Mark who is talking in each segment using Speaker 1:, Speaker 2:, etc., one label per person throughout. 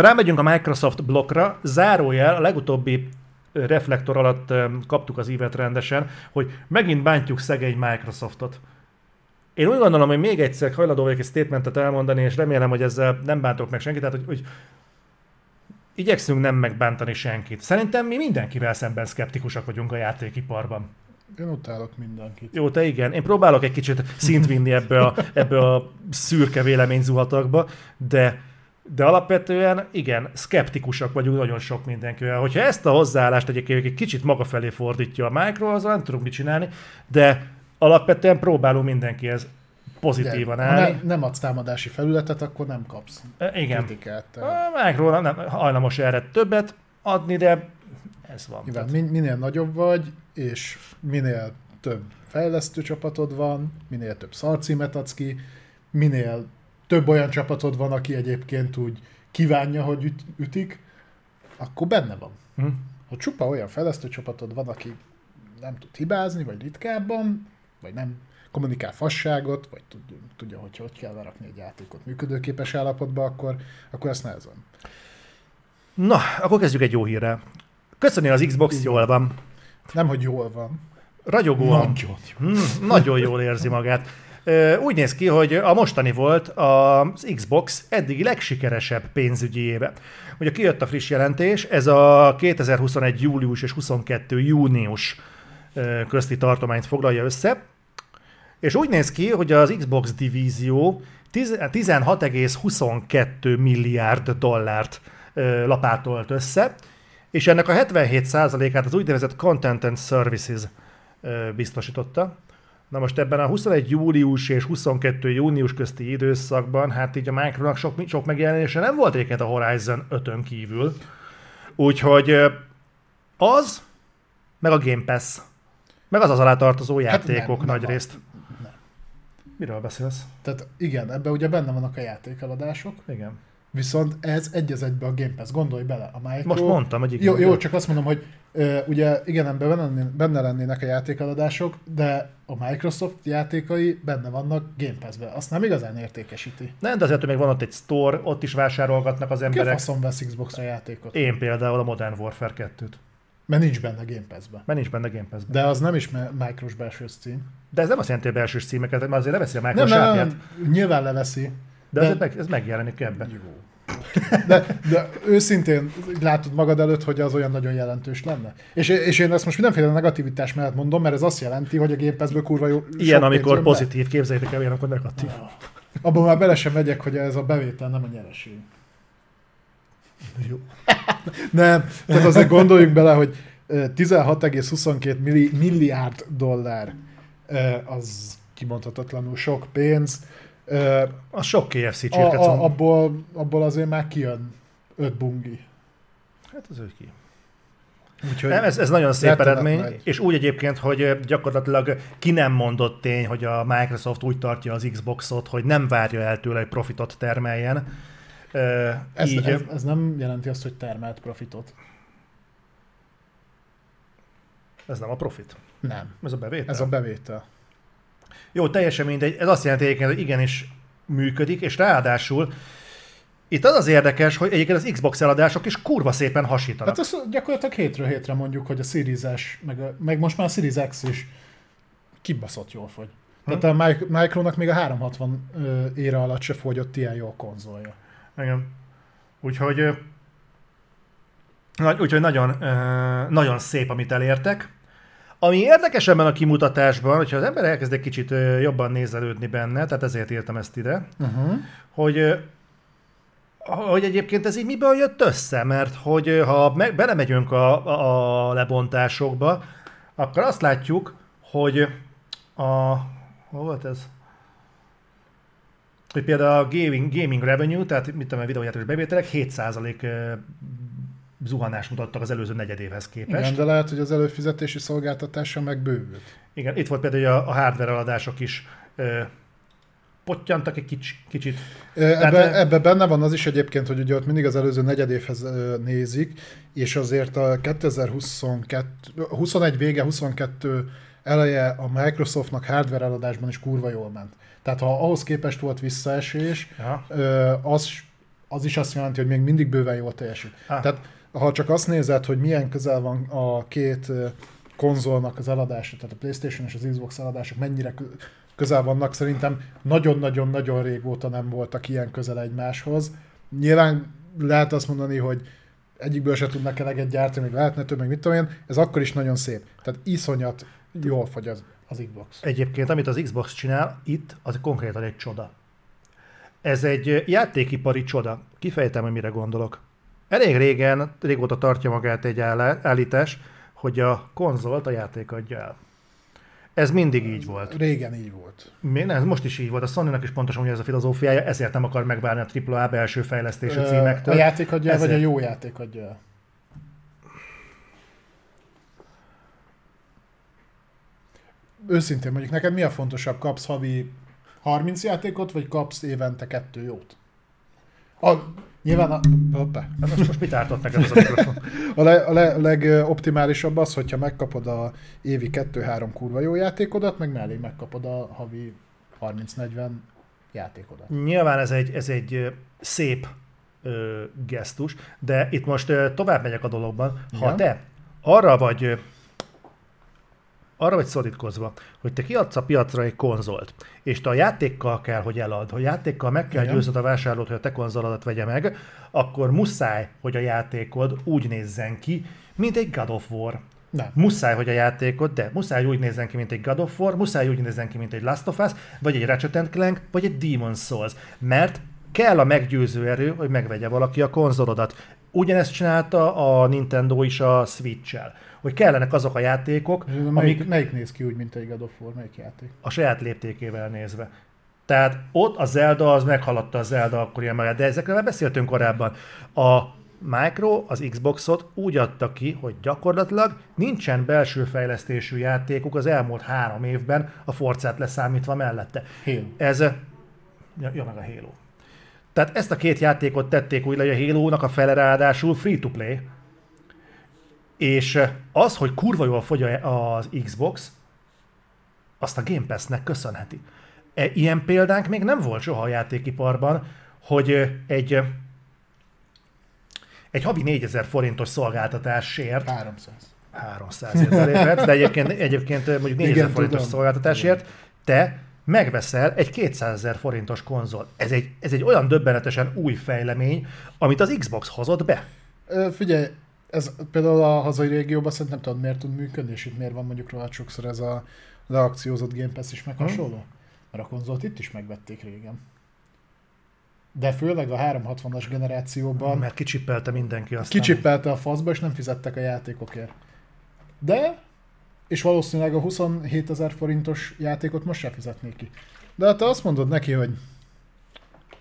Speaker 1: Ha rámegyünk a Microsoft blokkra, zárójel, a legutóbbi reflektor alatt kaptuk az ívet rendesen, hogy megint bántjuk szegény Microsoftot. Én úgy gondolom, hogy még egyszer hajlandó vagyok egy statementet elmondani, és remélem, hogy ezzel nem bántok meg senkit, tehát hogy, hogy igyekszünk nem megbántani senkit. Szerintem mi mindenkivel szemben szkeptikusak vagyunk a játékiparban.
Speaker 2: Én utálok mindenkit.
Speaker 1: Jó, te igen. Én próbálok egy kicsit szint vinni ebbe a, ebbe a szürke véleményzuhatagba, de de alapvetően igen, szkeptikusak vagyunk nagyon sok mindenkivel. Hogyha ezt a hozzáállást egyébként egy kicsit maga felé fordítja a Micro, azzal nem tudunk mit csinálni, de alapvetően próbálunk mindenkihez pozitívan
Speaker 2: De,
Speaker 1: állni.
Speaker 2: Ha ne, nem adsz támadási felületet, akkor nem kapsz
Speaker 1: E, Igen.
Speaker 2: kritikát.
Speaker 1: A Micro nem hajlamos erre többet adni, de ez van.
Speaker 2: Nyilván, min- minél nagyobb vagy, és minél több fejlesztő csapatod van, minél több szarcímet adsz ki, minél több olyan csapatod van, aki egyébként úgy kívánja, hogy üt- ütik, akkor benne van.
Speaker 1: hm?
Speaker 2: Ha csupa olyan fejlesztő csapatod van, aki nem tud hibázni, vagy ritkábban, vagy nem kommunikál fasságot, vagy tudja, tudja hogy hogy kell lerakni egy játékot működőképes állapotba, akkor, akkor ezt nehezen.
Speaker 1: Na, akkor kezdjük egy jó hírrel. Köszöni az Xbox, jól van.
Speaker 2: Nem, hogy jól van.
Speaker 1: Ragyogóan.
Speaker 2: Nagyon
Speaker 1: Hmm, nagyon jól érzi magát. Úgy néz ki, hogy a mostani volt az Xbox eddigi legsikeresebb pénzügyi éve. Ugye kijött a friss jelentés, ez a 2021. július és 22. június közti tartományt foglalja össze, és úgy néz ki, hogy az Xbox divízió 10 16,22 milliárd dollárt lapátolt össze, és ennek a 77%-át az úgynevezett Content and Services biztosította. Na most ebben a 21 július és 22 június közti időszakban, hát így a Micronak sok, sok megjelenése nem volt egyébként a Horizon 5-ön kívül. Úgyhogy az, meg a Game Pass, meg az az alá tartozó játékok
Speaker 2: nem,
Speaker 1: nagy
Speaker 2: nem
Speaker 1: részt.
Speaker 2: Nem.
Speaker 1: Miről beszélsz?
Speaker 2: Tehát igen, ebben ugye benne vannak a játékeladások,
Speaker 1: Igen.
Speaker 2: Viszont ez egy az egybe a Game Pass. Gondolj bele, a Micro...
Speaker 1: Most mondtam, hogy igen.
Speaker 2: Jó, jó, csak azt mondom, hogy ö, ugye igen, benne, lenné- benne lennének a játékeladások, de a Microsoft játékai benne vannak Game Pass-be. Azt nem igazán értékesíti.
Speaker 1: Nem, de azért hogy még van ott egy store, ott is vásárolgatnak az
Speaker 2: Ki
Speaker 1: emberek.
Speaker 2: faszom vesz Xbox-ra játékot?
Speaker 1: Én például a Modern Warfare 2-t.
Speaker 2: Mert nincs benne Game Pass-be.
Speaker 1: Mert nincs benne Game pass de...
Speaker 2: Az nem is Micros belső cím.
Speaker 1: de ez nem azt jelenti, hogy belsős címeket, mert azért leveszi a Micro
Speaker 2: Nem, nem, nem, nyilván leveszi.
Speaker 1: De,
Speaker 2: de-
Speaker 1: azért meg, ez megjelenik ebben.
Speaker 2: Jó. De, de őszintén látod magad előtt, hogy az olyan nagyon jelentős lenne. És, és én ezt most mindenféle negativitás mellett mondom, mert ez azt jelenti, hogy a Pass-ből kurva jó.
Speaker 1: Ilyen, amikor
Speaker 2: jön be.
Speaker 1: pozitív, képzeljétek el, ilyen, amikor negatív.
Speaker 2: Abban már bele sem megyek, hogy ez a bevétel nem a nyereség.
Speaker 1: Jó.
Speaker 2: Nem, tehát azért gondoljunk bele, hogy ö, 16,22 milli, milliárd dollár az kimondhatatlanul sok pénz. Ö,
Speaker 1: Az sok KFC
Speaker 2: A,
Speaker 1: csirkecom.
Speaker 2: a, abból, abból azért már kijön öt bungi.
Speaker 1: Hát az ő ki.
Speaker 2: Úgyhogy
Speaker 1: Nem, ez, ez nagyon szép eredmény,
Speaker 2: nagy.
Speaker 1: és úgy egyébként, hogy gyakorlatilag ki nem mondott tény, hogy a Microsoft úgy tartja az Xboxot, hogy nem várja el tőle, hogy profitot termeljen.
Speaker 2: Ez,
Speaker 1: így,
Speaker 2: ez, ez nem jelenti azt, hogy termelt profitot.
Speaker 1: ez nem a profit,
Speaker 2: Nem.
Speaker 1: ez a bevétel.
Speaker 2: Ez a bevétel.
Speaker 1: Jó, teljesen mindegy. Ez azt jelenti egyébként, hogy igenis működik, és ráadásul itt az az érdekes, hogy egyébként az Xbox eladások is kurva szépen hasítanak.
Speaker 2: Hát azt gyakorlatilag hétről hétre mondjuk, hogy a Series S, meg, a, meg most már a Series X is kibaszott jól fogy. Tehát a Mic- Micronak még a 360 ö, ére alatt se fogyott ilyen jó konzolja.
Speaker 1: Igen. Úgyhogy, úgyhogy nagyon, nagyon szép, amit elértek. Ami érdekes ebben a kimutatásban, hogyha az ember elkezd egy kicsit jobban nézelődni benne, tehát ezért írtam ezt ide,
Speaker 2: Uh-huh.
Speaker 1: hogy hogy egyébként ez így miből jött össze, mert hogy ha meg, belemegyünk a, a, a lebontásokba, akkor azt látjuk, hogy a... Hol volt ez? Hogy például a gaming, gaming revenue, tehát mit tudom, a videójátékos bevételek 7% ö, zuhanás mutattak az előző negyedévhez képest.
Speaker 2: Igen, de lehet, hogy az előfizetési szolgáltatása meg bővült.
Speaker 1: Igen, itt volt például a, a hardware eladások is ö, pottyantak egy kics, kicsit.
Speaker 2: Ö, Ebbe,
Speaker 1: Tehát-
Speaker 2: ebbe benne van az is egyébként, hogy ugye ott mindig az előző negyedévhez nézik, és azért a 2022, 21 vége, 22 eleje a Microsoftnak hardware eladásban is kurva jól ment. Tehát ha ahhoz képest volt visszaesés,
Speaker 1: Ja.
Speaker 2: az az is azt jelenti, hogy még mindig bőven jól teljesít.
Speaker 1: Ah.
Speaker 2: Tehát ha csak azt nézed, hogy milyen közel van a két konzolnak az eladása, tehát a Playstation és az Xbox eladások mennyire kö- közel vannak, szerintem nagyon-nagyon-nagyon régóta nem voltak ilyen közel egymáshoz. Nyilván lehet azt mondani, hogy egyikből se tudnak eleget gyártani, még lehetne több, meg mit tudom én, ez akkor is nagyon szép. Tehát iszonyat jól fogy az, az Xbox.
Speaker 1: Egyébként, amit az Xbox csinál, itt, az konkrétan egy csoda. Ez egy játékipari csoda. Kifejtem, hogy mire gondolok. Elég régen, régóta tartja magát egy állítás, hogy a konzolt a játék adja el. Ez mindig így volt.
Speaker 2: Régen így volt.
Speaker 1: Mi, nem, ez most is így volt. A sony is pontosan ugye ez a filozófiája, ezért nem akar megválni a AAA belső fejlesztési címektől.
Speaker 2: A játék adja el, vagy a
Speaker 1: Ezért.
Speaker 2: jó játék adja el? Őszintén mondjuk, neked mi a fontosabb? Kapsz havi 30 játékot, vagy kapsz évente kettő jót? A, nyilván a, hoppá.
Speaker 1: Most, most mit ártott neked az a mikrofon?
Speaker 2: a, le, a le, legoptimálisabb az, hogyha megkapod a évi 2-3 kurva jó játékodat, meg mellé megkapod a havi 30-40 játékodat.
Speaker 1: Nyilván ez egy, ez egy szép ö, gesztus, de itt most ö, tovább megyek a dologban. Ha
Speaker 2: Igen.
Speaker 1: te arra vagy arra vagy szorítkozva, hogy te kiadsz a piacra egy konzolt, és te a játékkal kell, hogy elad, hogy játékkal meg kell
Speaker 2: Igen.
Speaker 1: győznöd a vásárlót, hogy a te konzolodat vegye meg, akkor muszáj, hogy a játékod úgy nézzen ki, mint egy God of War.
Speaker 2: Nem.
Speaker 1: Muszáj, hogy a játékot, de muszáj úgy nézzen ki, mint egy God of War, muszáj úgy nézzen ki, mint egy Last of Us, vagy egy Ratchet Clank, vagy egy Demon's Souls. Mert kell a meggyőző erő, hogy megvegye valaki a konzolodat. Ugyanezt csinálta a Nintendo is a Switch-el. Hogy kellenek azok a játékok,
Speaker 2: És Melyik,
Speaker 1: amik
Speaker 2: melyik néz ki úgy, mint egy God of War, melyik játék?
Speaker 1: a saját léptékével nézve. Tehát ott a Zelda az meghaladta a Zelda akkori magát, de ezekről már beszéltünk korábban. A Micro az Xboxot úgy adta ki, hogy gyakorlatilag nincsen belső fejlesztésű játékuk az elmúlt három évben, a Forcát leszámítva mellette.
Speaker 2: Halo.
Speaker 1: Ez, ja, ja, meg a Halo. Tehát ezt a két játékot tették úgy hogy a Halo-nak a fele ráadásul free-to-play, és az, hogy kurva jól fogy az Xbox, azt a Game Pass-nek köszönheti. E, Ilyen példánk még nem volt soha a játékiparban, hogy egy, egy havi 4000 forintos szolgáltatásért
Speaker 2: 300.
Speaker 1: 300 ért belépett, de egyébként, egyébként mondjuk 4000
Speaker 2: Igen,
Speaker 1: forintos
Speaker 2: tudom.
Speaker 1: szolgáltatásért te megveszel egy 200 ezer forintos konzol. Ez egy, ez egy olyan döbbenetesen új fejlemény, amit az Xbox hozott be.
Speaker 2: Ö, Figyelj, ez például a hazai régióban szerintem tudod miért tud működni, és itt miért van mondjuk rohadt sokszor ez a leakciózott Game Pass is meg
Speaker 1: Hm.
Speaker 2: hasonló? Mert a konzolt itt is megvették régen. De főleg a 360-as generációban
Speaker 1: Mert kicsippelte mindenki azt.
Speaker 2: kicsippelte a faszba, és nem fizettek a játékokért. De, és valószínűleg a 27 ezer forintos játékot most sem fizetnék ki. De hát te azt mondod neki, hogy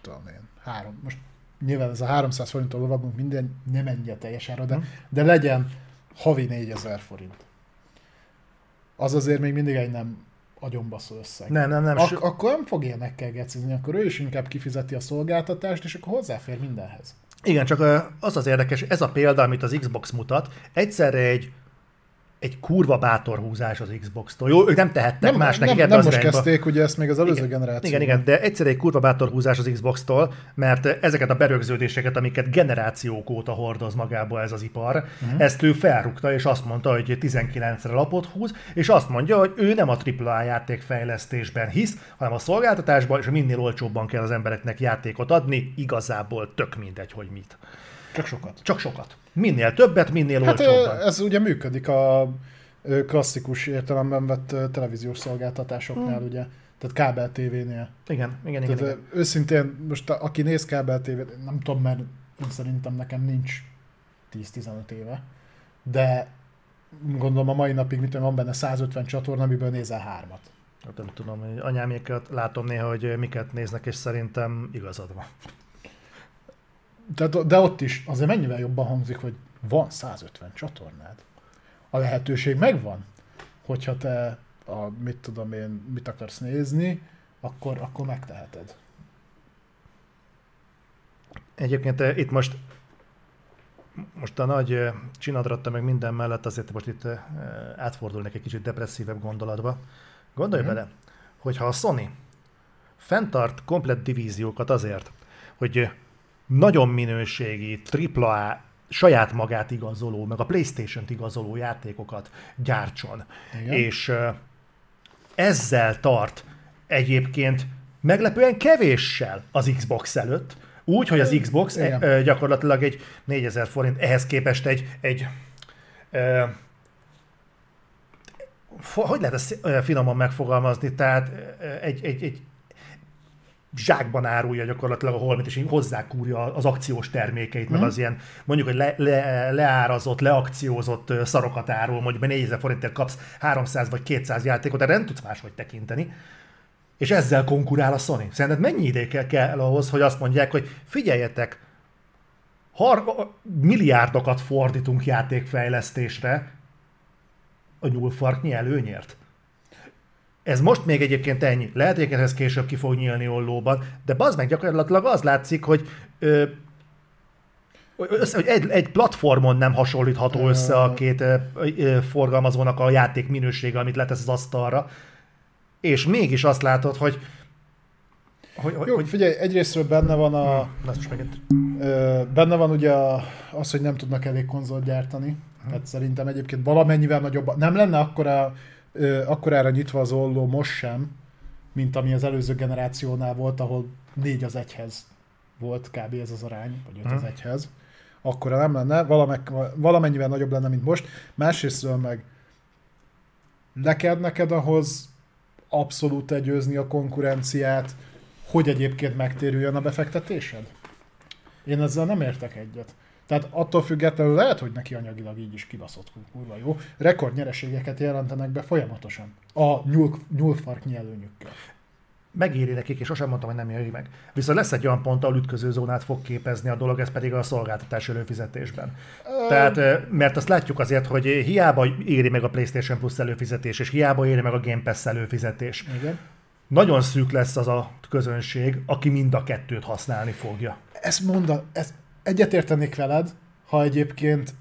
Speaker 2: tudom én, három, most nyilván ez a 300 forinttól lovagunk minden, nem menjen teljes ára, de,
Speaker 1: Hm.
Speaker 2: de legyen havi 4000 forint. Az azért még mindig egy nem agyonbaszó összeg.
Speaker 1: Nem, nem, nem.
Speaker 2: Ak-
Speaker 1: Ak-
Speaker 2: akkor nem fog ilyenekkel gecizni, akkor ő is inkább kifizeti a szolgáltatást, és akkor hozzáfér mindenhez.
Speaker 1: Igen, csak az az érdekes, ez a példa, amit az Xbox mutat, egyszerre egy egy kurva bátor húzás az Xbox-tól. Jó, ők nem tehettek
Speaker 2: Nem,
Speaker 1: más
Speaker 2: nem,
Speaker 1: nekik
Speaker 2: nem, nem
Speaker 1: az
Speaker 2: most
Speaker 1: irányba.
Speaker 2: kezdték, ugye ezt még az előző
Speaker 1: Igen,
Speaker 2: generáció.
Speaker 1: Igen, igen, de egyszer egy kurva bátor húzás az Xbox-tól, mert ezeket a berögződéseket, amiket generációk óta hordoz magába ez az ipar, uh-huh. ezt ő felrúgta, és azt mondta, hogy 19-re lapot húz, és azt mondja, hogy ő nem a AAA játékfejlesztésben hisz, hanem a szolgáltatásban, és minél olcsóbban kell az embereknek játékot adni, igazából tök mindegy, hogy mit.
Speaker 2: Csak sokat.
Speaker 1: Csak sokat. Minél többet, minél
Speaker 2: Hát
Speaker 1: olcsóbban.
Speaker 2: ez ugye működik a klasszikus értelemben vett televíziós szolgáltatásoknál,
Speaker 1: Hmm.
Speaker 2: ugye. Tehát kábel tévénél.
Speaker 1: Igen, igen, igen.
Speaker 2: Tehát
Speaker 1: igen.
Speaker 2: őszintén, most aki néz kábel tévét, nem tudom, mert szerintem nekem nincs 10-15 éve, de gondolom a mai napig, mit tudom, van benne 150 csatorna, amiből nézel hármat.
Speaker 1: Hát nem tudom, hogy anyámékat látom néha, hogy miket néznek, és szerintem igazad van.
Speaker 2: Tehát, de ott is azért mennyivel jobban hangzik, hogy van 150 csatornád. A lehetőség megvan, hogyha te a, mit tudom én, mit akarsz nézni, akkor, akkor megteheted.
Speaker 1: Egyébként eh, itt most most a nagy eh, csinadratta meg minden mellett azért most itt eh, átfordulnék egy kicsit depresszívebb gondolatba. Gondolj
Speaker 2: Mhm.
Speaker 1: bele, hogyha a Sony fenntart komplet divíziókat azért, hogy nagyon minőségi, AAA saját magát igazoló, meg a Playstation-t igazoló játékokat gyártson. Igen. És ezzel tart egyébként meglepően kevéssel az Xbox előtt, úgy, hogy az Xbox Igen. gyakorlatilag egy 4000 forint, ehhez képest egy, egy hogy lehet ezt finoman megfogalmazni, tehát egy, egy, egy zsákban árulja gyakorlatilag a holmit, és hozzákúrja az akciós termékeit, meg mhm. az ilyen mondjuk, hogy le, le, leárazott, leakciózott szarokat árul, mondjuk 4000 forintért kapsz 300 vagy 200 játékot, erre nem tudsz máshogy tekinteni. És ezzel konkurál a Sony. Szerinted mennyi ideig kell, kell ahhoz, hogy azt mondják, hogy figyeljetek, har- milliárdokat fordítunk játékfejlesztésre a nyúlfarknyi előnyért? Ez most még egyébként ennyi. Lehet, hogy ez később ki fog nyílni ollóban, de bazd meg gyakorlatilag az látszik, hogy ö, össze, hogy egy, egy platformon nem hasonlítható össze a két ö, ö, forgalmazónak a játék minősége, amit letesz az asztalra, és mégis azt látod, hogy
Speaker 2: hogy, Jó, hogy... figyelj, egyrésztről benne van a... Hmm, ö, benne van ugye az, hogy nem tudnak elég konzolt gyártani. Hmm. Tehát szerintem egyébként valamennyivel nagyobb... Nem lenne akkora akkorára nyitva az olló most sem, mint ami az előző generációnál volt, ahol négy az egyhez volt kb. ez az arány, vagy öt az hmm. egyhez. Akkora nem lenne, valamek, valamennyivel nagyobb lenne, mint most. Másrésztről meg le kell neked ahhoz abszolút egyőzni a konkurenciát, hogy egyébként megtérüljön a befektetésed? Én ezzel nem értek egyet. Tehát attól függetlenül lehet, hogy neki anyagilag így is kibaszott kurva jó. Rekordnyereségeket jelentenek be folyamatosan. A nyúl, nyúlfark nyelőnyükkel.
Speaker 1: Megéri nekik, és sosem mondtam, hogy nem éri meg. Viszont lesz egy olyan pont, ahol ütköző zónát fog képezni a dolog, ez pedig a szolgáltatás előfizetésben. Ö... Tehát, mert azt látjuk azért, hogy hiába éri meg a PlayStation Plus előfizetés, és hiába éri meg a Game Pass előfizetés. Igen. Nagyon szűk lesz az a közönség, aki mind a kettőt használni fogja.
Speaker 2: Ezt mondta, ezt egyetértenék veled, ha egyébként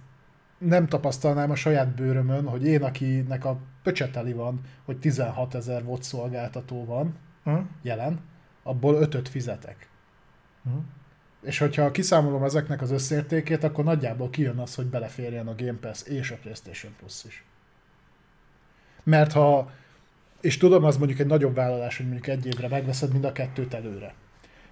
Speaker 2: nem tapasztalnám a saját bőrömön, hogy én, akinek a pöcseteli van, hogy 16 ezer volt szolgáltató van uh-huh. jelen, abból ötöt fizetek. Uh-huh. És hogyha kiszámolom ezeknek az összértékét, akkor nagyjából kijön az, hogy beleférjen a Game Pass és a PlayStation Plus is. Mert ha, és tudom, az mondjuk egy nagyobb vállalás, hogy mondjuk egy évre megveszed mind a kettőt előre.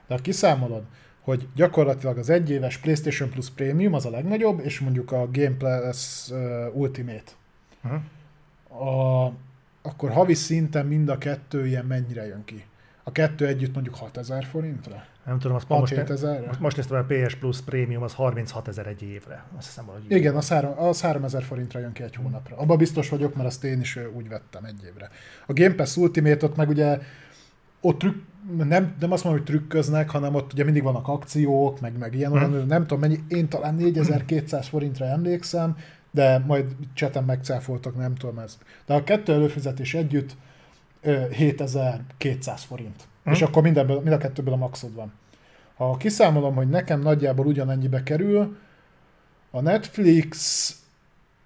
Speaker 2: De ha kiszámolod, hogy gyakorlatilag az egyéves PlayStation Plus Premium az a legnagyobb, és mondjuk a Game Pass uh, Ultimate. Uh-huh. A, akkor havi szinten mind a kettő ilyen mennyire jön ki? A kettő együtt mondjuk 6000 forintra?
Speaker 1: Nem tudom, azt most, most, most néztem, a PS Plus Premium az 36 ezer egy évre. Azt hiszem,
Speaker 2: hogy Igen, az, 3, az 3000 forintra jön ki egy hónapra. Abba biztos vagyok, mert azt én is úgy vettem egy évre. A Game Pass Ultimate-ot meg ugye ott trükk, nem, nem azt mondom, hogy trükköznek, hanem ott ugye mindig vannak akciók, meg, meg ilyen, hmm. nem tudom mennyi, én talán 4200 forintra emlékszem, de majd cseten megcáfoltak, nem tudom ez. De a kettő előfizetés együtt 7200 forint. Hmm. És akkor mindenből, mind a kettőből a maxod van. Ha kiszámolom, hogy nekem nagyjából ugyanennyibe kerül, a Netflix,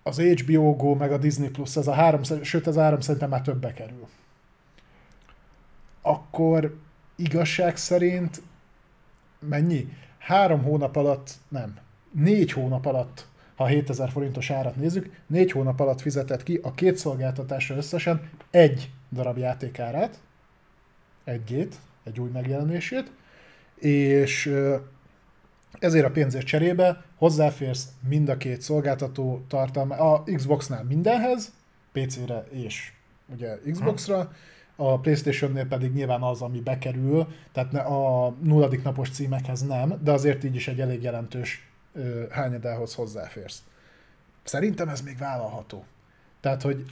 Speaker 2: az HBO Go, meg a Disney Plus, ez a három, sőt ez a három szerintem már többe kerül. Akkor igazság szerint mennyi? Három hónap alatt, nem, négy hónap alatt, ha 7000 forintos árat nézzük, négy hónap alatt fizetett ki a két szolgáltatásra összesen egy darab játékárát, egyét, egy új megjelenését, és ezért a pénzért cserébe hozzáférsz mind a két szolgáltató tartalma, a Xboxnál mindenhez, PC-re és ugye Xboxra, a Playstation-nél pedig nyilván az, ami bekerül, tehát a nulladik napos címekhez nem, de azért így is egy elég jelentős hányadához hozzáférsz. Szerintem ez még vállalható. Tehát, hogy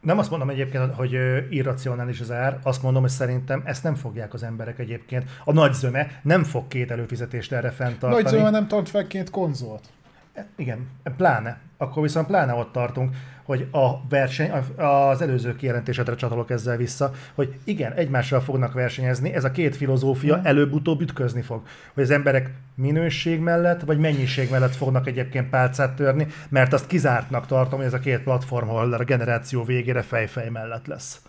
Speaker 1: nem azt mondom egyébként, hogy irracionális az ár, azt mondom, hogy szerintem ezt nem fogják az emberek egyébként. A nagy zöme nem fog két előfizetést erre fenntartani.
Speaker 2: Nagy zöme nem tart fel két konzolt.
Speaker 1: Igen, pláne. Akkor viszont pláne ott tartunk, hogy a verseny, az előző kijelentésedre csatolok ezzel vissza, hogy igen, egymással fognak versenyezni, ez a két filozófia mm. előbb-utóbb ütközni fog. Hogy az emberek minőség mellett, vagy mennyiség mellett fognak egyébként pálcát törni, mert azt kizártnak tartom, hogy ez a két platform, ahol a generáció végére fejfej mellett lesz.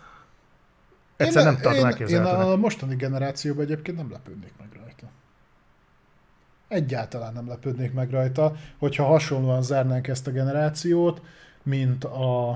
Speaker 2: Egyszer én, nem tartom én, én a mostani generációban egyébként nem lepődnék meg rajta. Egyáltalán nem lepődnék meg rajta, hogyha hasonlóan zárnánk ezt a generációt, mint a,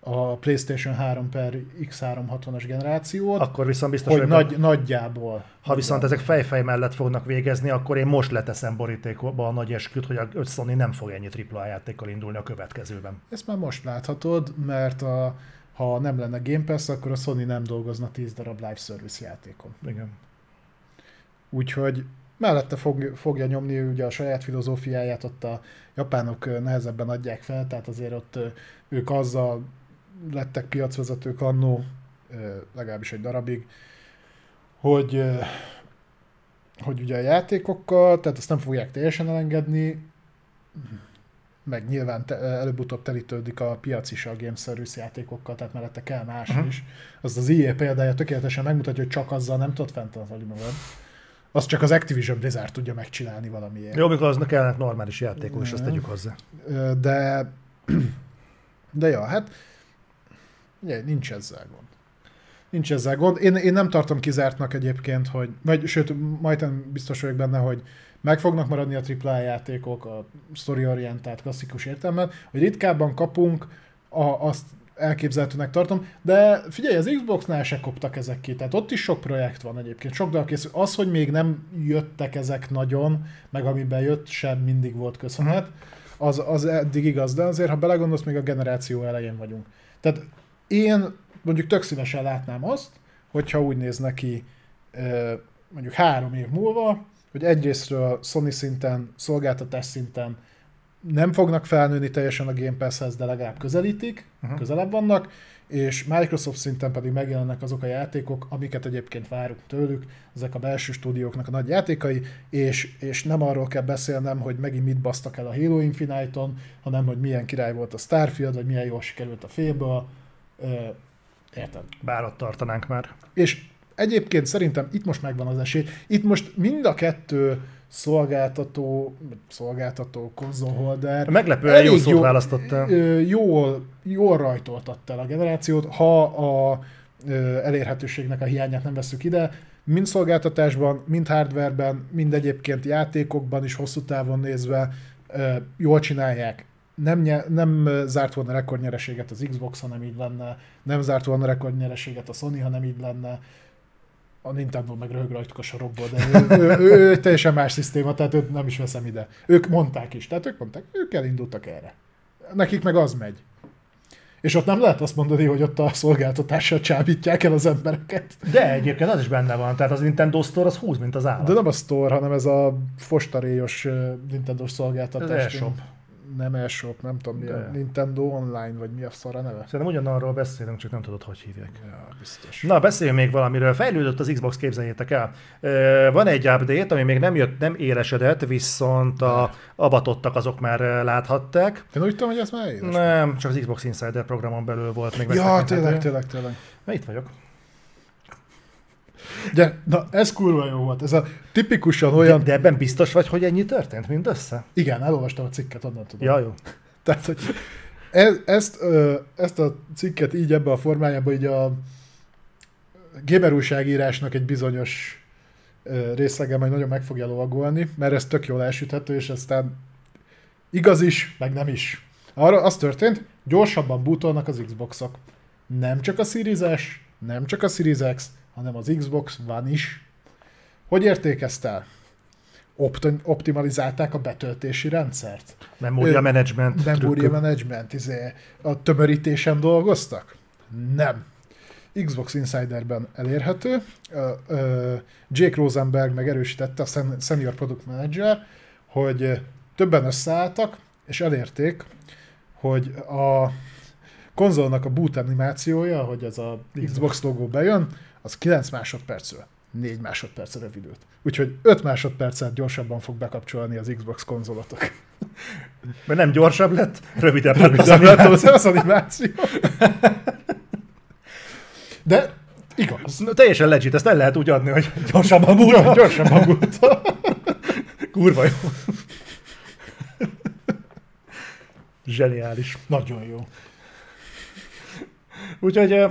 Speaker 2: a PlayStation 3 per X360-as generációt,
Speaker 1: Akkor viszont biztos,
Speaker 2: hogy
Speaker 1: hogy
Speaker 2: nagy, nagyjából.
Speaker 1: ha viszont ezek fejfej mellett fognak végezni, akkor én most leteszem borítékba a nagy esküt, hogy a Sony nem fog ennyi AAA játékkal indulni a következőben.
Speaker 2: Ezt már most láthatod, mert a, ha nem lenne Game Pass, akkor a Sony nem dolgozna 10 darab live service játékon.
Speaker 1: Igen.
Speaker 2: Úgyhogy mellette fog, fogja nyomni ugye a saját filozófiáját, ott a japánok nehezebben adják fel, tehát azért ott ők azzal lettek piacvezetők annó, legalábbis egy darabig, hogy, hogy ugye a játékokkal, tehát ezt nem fogják teljesen elengedni, meg nyilván te, előbb-utóbb telítődik a piac is a Game Service játékokkal, tehát mellette kell más uh-huh. is. Az az EA példája tökéletesen megmutatja, hogy csak azzal nem tudod fenntartani magad. Azt csak az Activision Blizzard tudja megcsinálni valamiért.
Speaker 1: Jó, mikor aznak kellene normális játékok, és azt tegyük hozzá.
Speaker 2: De, de ja, hát nincs ezzel gond. Nincs ezzel gond. Én, én nem tartom kizártnak egyébként, hogy, vagy sőt, majdnem biztos vagyok benne, hogy meg fognak maradni a AAA játékok, a story-orientált, klasszikus értelemben, hogy ritkábban kapunk, a, azt elképzelhetőnek tartom, de figyelj, az Xbox-nál se koptak ezek ki, tehát ott is sok projekt van egyébként, sok darab készül. Az, hogy még nem jöttek ezek nagyon, meg amiben jött, sem mindig volt köszönhet, az, az eddig igaz, de azért, ha belegondolsz, még a generáció elején vagyunk. Tehát én mondjuk tök szívesen látnám azt, hogyha úgy néz neki mondjuk három év múlva, hogy egyrésztről Sony szinten, szolgáltatás szinten nem fognak felnőni teljesen a Game Pass-hez, de legalább közelítik, uh-huh. közelebb vannak, és Microsoft szinten pedig megjelennek azok a játékok, amiket egyébként várunk tőlük, ezek a belső stúdióknak a nagy játékai, és, és nem arról kell beszélnem, hogy megint mit basztak el a Halo Infinite-on, hanem hogy milyen király volt a Starfield, vagy milyen jól sikerült a Ö, érted?
Speaker 1: Bár ott tartanánk már.
Speaker 2: És egyébként szerintem itt most megvan az esély. Itt most mind a kettő szolgáltató, szolgáltató, konzolholder
Speaker 1: Meglepően jó szót választottál.
Speaker 2: ö, Jól, jól rajtoltatta el a generációt, ha a elérhetőségnek a hiányát nem veszük ide, mind szolgáltatásban, mind hardwareben, mind egyébként játékokban is hosszú távon nézve jól csinálják. Nem, nem zárt volna rekordnyereséget az Xbox, hanem így lenne, nem zárt volna rekordnyereséget a Sony, hanem így lenne, a Nintendo meg röhög rajtuk a sarokból, de ő, ő, ő, ő, teljesen más szisztéma, tehát őt nem is veszem ide. Ők mondták is, tehát ők mondták, ők elindultak erre. Nekik meg az megy. És ott nem lehet azt mondani, hogy ott a szolgáltatással csábítják el az embereket.
Speaker 1: De egyébként az is benne van, tehát az Nintendo Store az húz, mint az állat.
Speaker 2: De nem a store, hanem ez a fostaréjos ö, Nintendo szolgáltatás.
Speaker 1: Az eShop.
Speaker 2: Nem eShop, nem tudom mi a. Nintendo Online, vagy mi a szar a neve.
Speaker 1: Szerintem ugyanarról beszélünk, csak nem tudod, hogy hívják.
Speaker 2: Ja, biztos.
Speaker 1: Na, beszéljünk még valamiről. Fejlődött az Xbox, képzeljétek el. Van egy update, ami még nem jött, nem élesedett, viszont a abatottak azok már láthatták.
Speaker 2: Én úgy tudom, hogy ez már éles.
Speaker 1: Nem, csak az Xbox Insider programon belül volt még
Speaker 2: Ja, tényleg, tényleg, tényleg.
Speaker 1: Na, itt vagyok.
Speaker 2: De, na, ez kurva jó volt. Ez a tipikusan
Speaker 1: De,
Speaker 2: olyan...
Speaker 1: de ebben biztos vagy, hogy ennyi történt mindössze?
Speaker 2: Igen, elolvastam a cikket, onnan tudom.
Speaker 1: Ja, jó.
Speaker 2: Tehát, hogy ez, ezt, ezt a cikket így ebbe a formájában így a gamer újságírásnak egy bizonyos részlege majd nagyon meg fogja lovagolni, mert ez tök jól elsüthető, és aztán igaz is, meg nem is. Arra az történt, gyorsabban bootolnak az Xboxok. Nem csak a Series S, nem csak a Series X, hanem az Xbox One is. Hogy értékeztel? Opti- optimalizálták a betöltési rendszert.
Speaker 1: Memória management. Trükkök.
Speaker 2: Management, izé, a tömörítésen dolgoztak? Nem. Xbox Insiderben elérhető. Jake Rosenberg megerősítette, a sen- Senior Product Manager, hogy többen összeálltak, és elérték, hogy a konzolnak a boot animációja, hogy ez a Xbox logó bejön, az 9 másodpercről 4 másodpercre rövidült. Úgyhogy 5 másodpercet gyorsabban fog bekapcsolni az Xbox konzolotok.
Speaker 1: Mert nem gyorsabb lett, rövidebb lett az animáció.
Speaker 2: az, az animáció. De igaz.
Speaker 1: Na, Teljesen legit, ezt el lehet úgy adni, hogy gyorsabban múlva.
Speaker 2: Gyorsabban múlta.
Speaker 1: Kurva jó. Zseniális.
Speaker 2: Nagyon jó.
Speaker 1: Úgyhogy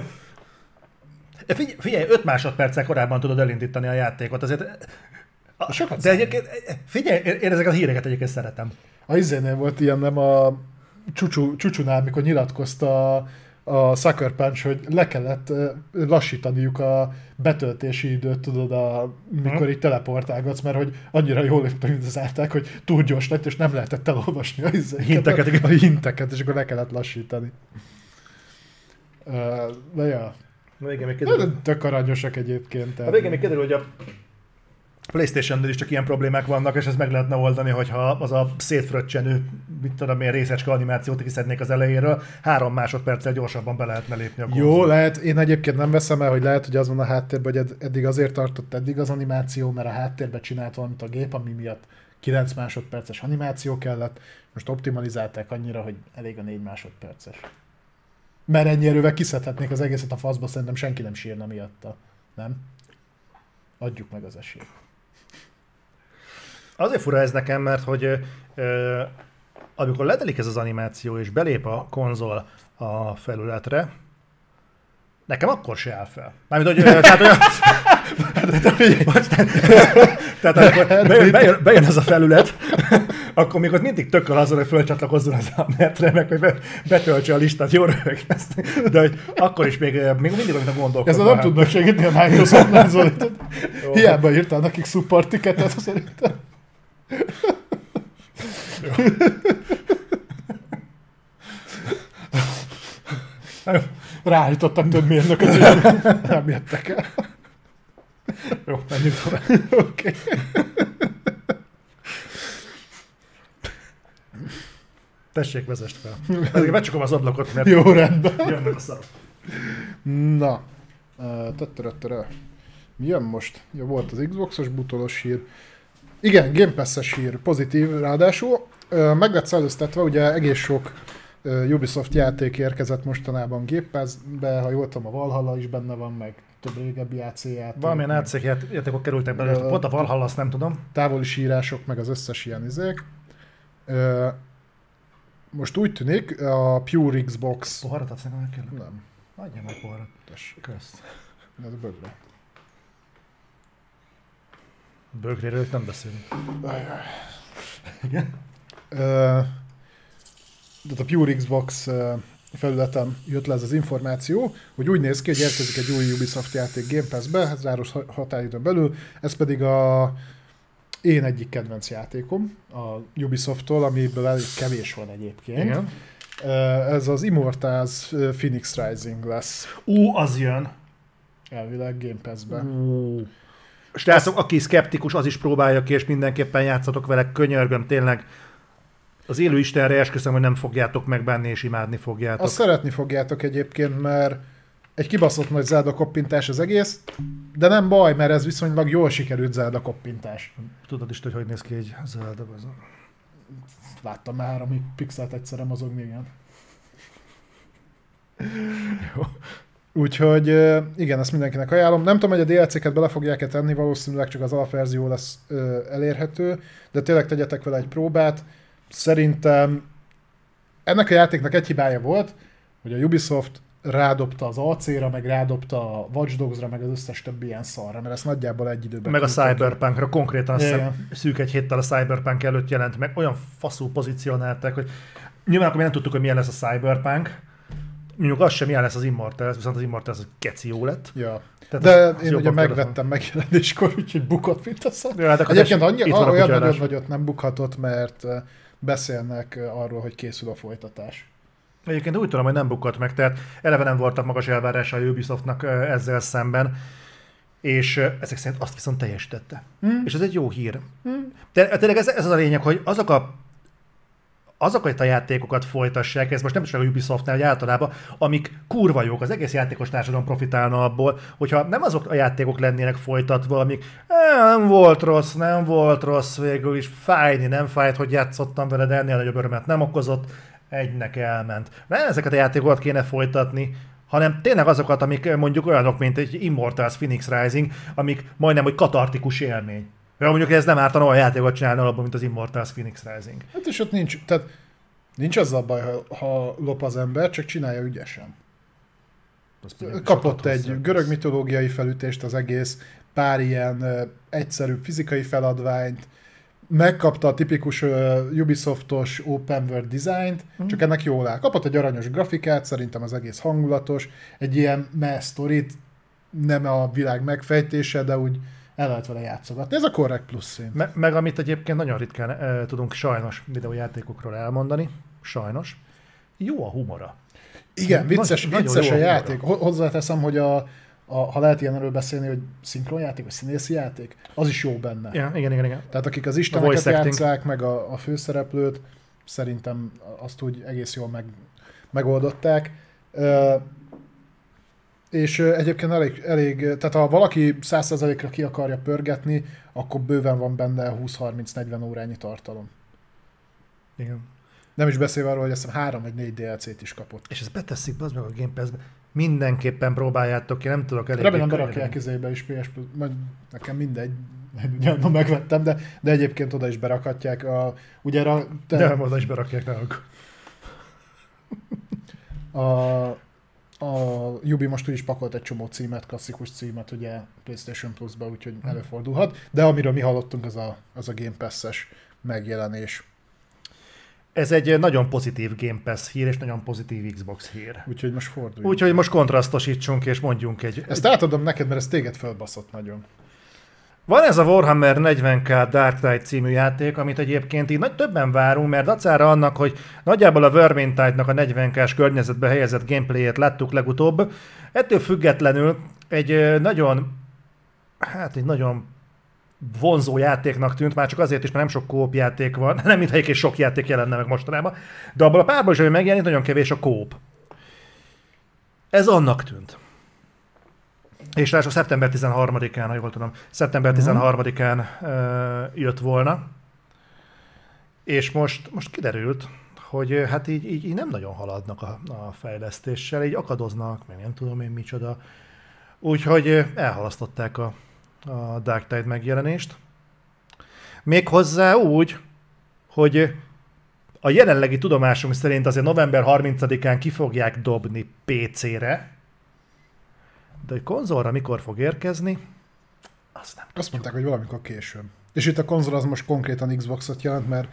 Speaker 1: ö, figyelj, figyelj, 5 másodperccel korábban tudod elindítani a játékot. Azért
Speaker 2: Sokat
Speaker 1: De egyébként, figyelj, én ezeket a híreket egyébként szeretem.
Speaker 2: A izénél volt ilyen, nem a Csúcsú, Csúcsúnál, mikor nyilatkozta a, a Sucker Punch, hogy le kellett ö, lassítaniuk a betöltési időt, tudod, a, mikor
Speaker 1: Mhm.
Speaker 2: így teleportálgatsz, mert hogy annyira jól optimizálták, hogy túl gyors lett, és nem lehetett elolvasni a, izéket,
Speaker 1: Hinteket,
Speaker 2: a, a hinteket, és akkor le kellett lassítani. Ö, De ja,
Speaker 1: Na igen, még
Speaker 2: de
Speaker 1: kiderül,
Speaker 2: tök aranyosak egyébként.
Speaker 1: a
Speaker 2: tehát-
Speaker 1: végén még kiderül, hogy a Playstation-nél is csak ilyen problémák vannak, és ezt meg lehetne oldani, hogyha az a szétfröccsenő, mit tudom én, részecske animációt kiszednék az elejéről, három másodperccel gyorsabban be lehetne lépni a konzol.
Speaker 2: Jó, lehet, én egyébként nem veszem el, hogy lehet, hogy az van a háttérben, hogy ed- eddig azért tartott eddig az animáció, mert a háttérben csinált valamit a gép, ami miatt 9 másodperces animáció kellett, most optimalizálták annyira, hogy elég a 4 másodperces. Mert ennyi erővel kiszedhetnék az egészet a faszba, szerintem senki nem sírna miatta. Nem? Adjuk meg az esélyt.
Speaker 1: Azért fura ez nekem, mert hogy ö, amikor letelik ez az animáció, és belép a konzol a felületre, nekem akkor se áll fel. Mármint, hogy, ö, tehát, olyan, tehát amikor bejön, bejön, bejön ez a felület, akkor még ott mindig tököl azon, hogy fölcsatlakozzon az a netre, meg hogy be- betöltse a listát, jó röhög. De hogy akkor is még, még mindig olyan gondolkodom.
Speaker 2: Ezzel nem tudnak segíteni a Microsoftnál, Zoli. Hiába írtál nekik support ticketet, szerintem. Ráállítottak több mérnököt, nem jöttek el.
Speaker 1: Jó, menjünk tovább.
Speaker 2: Oké.
Speaker 1: Tessék, vezest fel. Pedig becsukom az ablakot, mert
Speaker 2: Jó, rendben.
Speaker 1: jönnek a szarok.
Speaker 2: Na, töttöröttörö. Mi jön most? Ja, volt az Xboxos butolos hír. Igen, Game Pass-es hír, pozitív ráadásul. Meg lett szellőztetve, ugye egész sok Ubisoft játék érkezett mostanában Pass-be, ha jól tudom, a Valhalla is benne van, meg több régebbi AC játék.
Speaker 1: Valamilyen ját- játékok kerültek bele,
Speaker 2: Ö,
Speaker 1: pont a Valhalla, azt nem tudom.
Speaker 2: Távoli sírások, meg az összes ilyen izék. Uh, most úgy tűnik, a Pure Xbox...
Speaker 1: Poharat adsz nekem, kell?
Speaker 2: Nem,
Speaker 1: Adjál meg poharat.
Speaker 2: tessék,
Speaker 1: Kösz.
Speaker 2: ez bögre.
Speaker 1: Bögréről nem beszélünk.
Speaker 2: Ö, tehát a Pure Xbox felületen jött le ez az információ, hogy úgy néz ki, hogy érkezik egy új Ubisoft játék Game Pass-be, záros ha- határidőn belül, ez pedig a én egyik kedvenc játékom a Ubisofttól, amiből elég kevés van egyébként.
Speaker 1: Igen.
Speaker 2: Ez az Immortals Phoenix Rising lesz
Speaker 1: Ú, az jön.
Speaker 2: elvileg Game Pass-be.
Speaker 1: Ú. Srácok, aki szkeptikus, az is próbálja ki, és mindenképpen játszatok vele, könyörgöm, tényleg. Az élő Istenre esküszöm, hogy nem fogjátok megbánni, és imádni fogjátok.
Speaker 2: Azt szeretni fogjátok egyébként, mert egy kibaszott nagy Zelda koppintás az egész, de nem baj, mert ez viszonylag jól sikerült Zelda koppintás.
Speaker 1: Tudod is, hogy hogy néz ki egy Zelda. az-
Speaker 2: Láttam már három pixelt egyszerre mozogni, igen.
Speaker 1: Jó.
Speaker 2: Úgyhogy igen, ezt mindenkinek ajánlom. Nem tudom, hogy a DLC-ket bele fogják-e tenni, valószínűleg csak az alapverzió lesz ö, elérhető, de tényleg tegyetek vele egy próbát. Szerintem ennek a játéknak egy hibája volt, hogy a Ubisoft rádobta az AC-ra, meg rádobta a Watch Dogs-ra, meg az összes többi ilyen szarra, mert ezt nagyjából egy időben
Speaker 1: Meg a
Speaker 2: küldték ki.
Speaker 1: Cyberpunkra, konkrétan
Speaker 2: Igen.
Speaker 1: szűk egy héttel a Cyberpunk előtt jelent meg, olyan faszú pozícionálták, hogy nyilván akkor mi nem tudtuk, hogy milyen lesz a Cyberpunk, mondjuk az sem milyen lesz az Immortals, viszont az Immortals az keci jó lett.
Speaker 2: Ja.
Speaker 1: Tehát
Speaker 2: De
Speaker 1: az- az
Speaker 2: én ugye megvettem megjelenéskor, úgyhogy bukott, mint a szar.
Speaker 1: Ja, hát
Speaker 2: Egyébként annyi,
Speaker 1: a
Speaker 2: olyan nagyon nagyot nem bukhatott, mert beszélnek arról, hogy készül a folytatás.
Speaker 1: Egyébként úgy tudom, hogy nem bukott meg, tehát eleve nem voltak magas elvárása a Ubisoftnak ezzel szemben, és ezek szerint azt viszont teljesítette.
Speaker 2: Hmm.
Speaker 1: És ez egy jó hír. De tényleg ez, ez az a lényeg, hogy azok a azokat a játékokat folytassák, ez most nem csak a Ubisoftnál, hogy általában, amik kurva jók, az egész játékos társadalom profitálna abból, hogyha nem azok a játékok lennének folytatva, amik "Á, nem volt rossz, nem volt rossz végül is, fájni nem fájt, hogy játszottam vele, de ennél nagyobb örömet nem okozott, egynek elment. Nem ezeket a játékokat kéne folytatni, hanem tényleg azokat, amik mondjuk olyanok, mint egy Immortals Phoenix Rising, amik majdnem, hogy katartikus élmény. Ja, mondjuk ez nem ártana olyan játékot csinálni alapból, mint az Immortals Phoenix Rising.
Speaker 2: Hát és ott nincs, tehát nincs azzal baj, ha, ha lop az ember, csak csinálja ügyesen. Kapott
Speaker 1: hozzá
Speaker 2: egy görög mitológiai felütést az egész, pár ilyen egyszerű fizikai feladványt, megkapta a tipikus ö, Ubisoftos open world designt,
Speaker 1: Mhm.
Speaker 2: csak ennek jól áll. Kapott egy aranyos grafikát, szerintem az egész hangulatos, egy ilyen meh sztorit, nem a világ megfejtése, de úgy el lehet vele játszogatni. Ez a korrekt plusz szint.
Speaker 1: Me- meg amit egyébként nagyon ritkán e, tudunk sajnos videójátékokról elmondani, sajnos, jó a humora.
Speaker 2: Igen, vicces,
Speaker 1: Nagy-
Speaker 2: vicces a
Speaker 1: a
Speaker 2: játék. Ho- Hozzáteszem, hogy a, a, ha lehet ilyenről beszélni, hogy szinkronjáték, vagy színészi játék, az is jó benne.
Speaker 1: Ja, igen, igen, igen.
Speaker 2: Tehát akik az isteneket játszák, meg a, a főszereplőt, szerintem azt úgy egész jól meg, megoldották. Ö, és egyébként elég, elég, tehát ha valaki 100%-ra ki akarja pörgetni, akkor bőven van benne 20-30-40 órányi tartalom.
Speaker 1: igen.
Speaker 2: Nem is beszélve arról, hogy azt hiszem 3 vagy 4 DLC-t is kapott.
Speaker 1: És ezt beteszik az meg a Game Pass-be. Mindenképpen próbáljátok ki, nem tudok elég.
Speaker 2: Remélem berakják izébe is PS majd nekem mindegy, ma megvettem, de, de egyébként oda is berakhatják. A, ugye a, te,
Speaker 1: De oda is berakják, ne
Speaker 2: a, a Ubi most úgy is pakolt egy csomó címet, klasszikus címet, ugye PlayStation Plus-ba, úgyhogy
Speaker 1: Hm.
Speaker 2: előfordulhat. De amiről mi hallottunk, az a, az a Game Pass-es megjelenés.
Speaker 1: Ez egy nagyon pozitív Game Pass hír, és nagyon pozitív Xbox hír.
Speaker 2: Úgyhogy most forduljunk.
Speaker 1: Úgyhogy most kontrasztosítsunk, és mondjunk egy...
Speaker 2: Ezt átadom neked, mert ez téged felbaszott nagyon.
Speaker 1: Van ez a Warhammer 40k Dark Tide című játék, amit egyébként így nagy többen várunk, mert dacára annak, hogy nagyjából a Vermintide-nak a 40k-s környezetbe helyezett gameplayét láttuk legutóbb, ettől függetlenül egy nagyon, hát egy nagyon vonzó játéknak tűnt, már csak azért is, mert nem sok kóp játék van, nem mintha egyébként sok játék jelenne meg mostanában, de abból a párból is, ami megjelent, nagyon kevés a kóp. Ez annak tűnt. És ráadásul szeptember 13-án, ha jól tudom, szeptember 13-án ö, jött volna, és most, most kiderült, hogy hát így, így, így nem nagyon haladnak a, a fejlesztéssel, így akadoznak, meg nem tudom én micsoda. Úgyhogy elhalasztották a, a Dark Tide megjelenést. Méghozzá úgy, hogy a jelenlegi tudomásunk szerint azért november 30-án ki fogják dobni PC-re, de hogy konzolra mikor fog érkezni, azt nem.
Speaker 2: Azt mondták, hogy valamikor később. És itt a konzol az most konkrétan Xboxot jelent, mert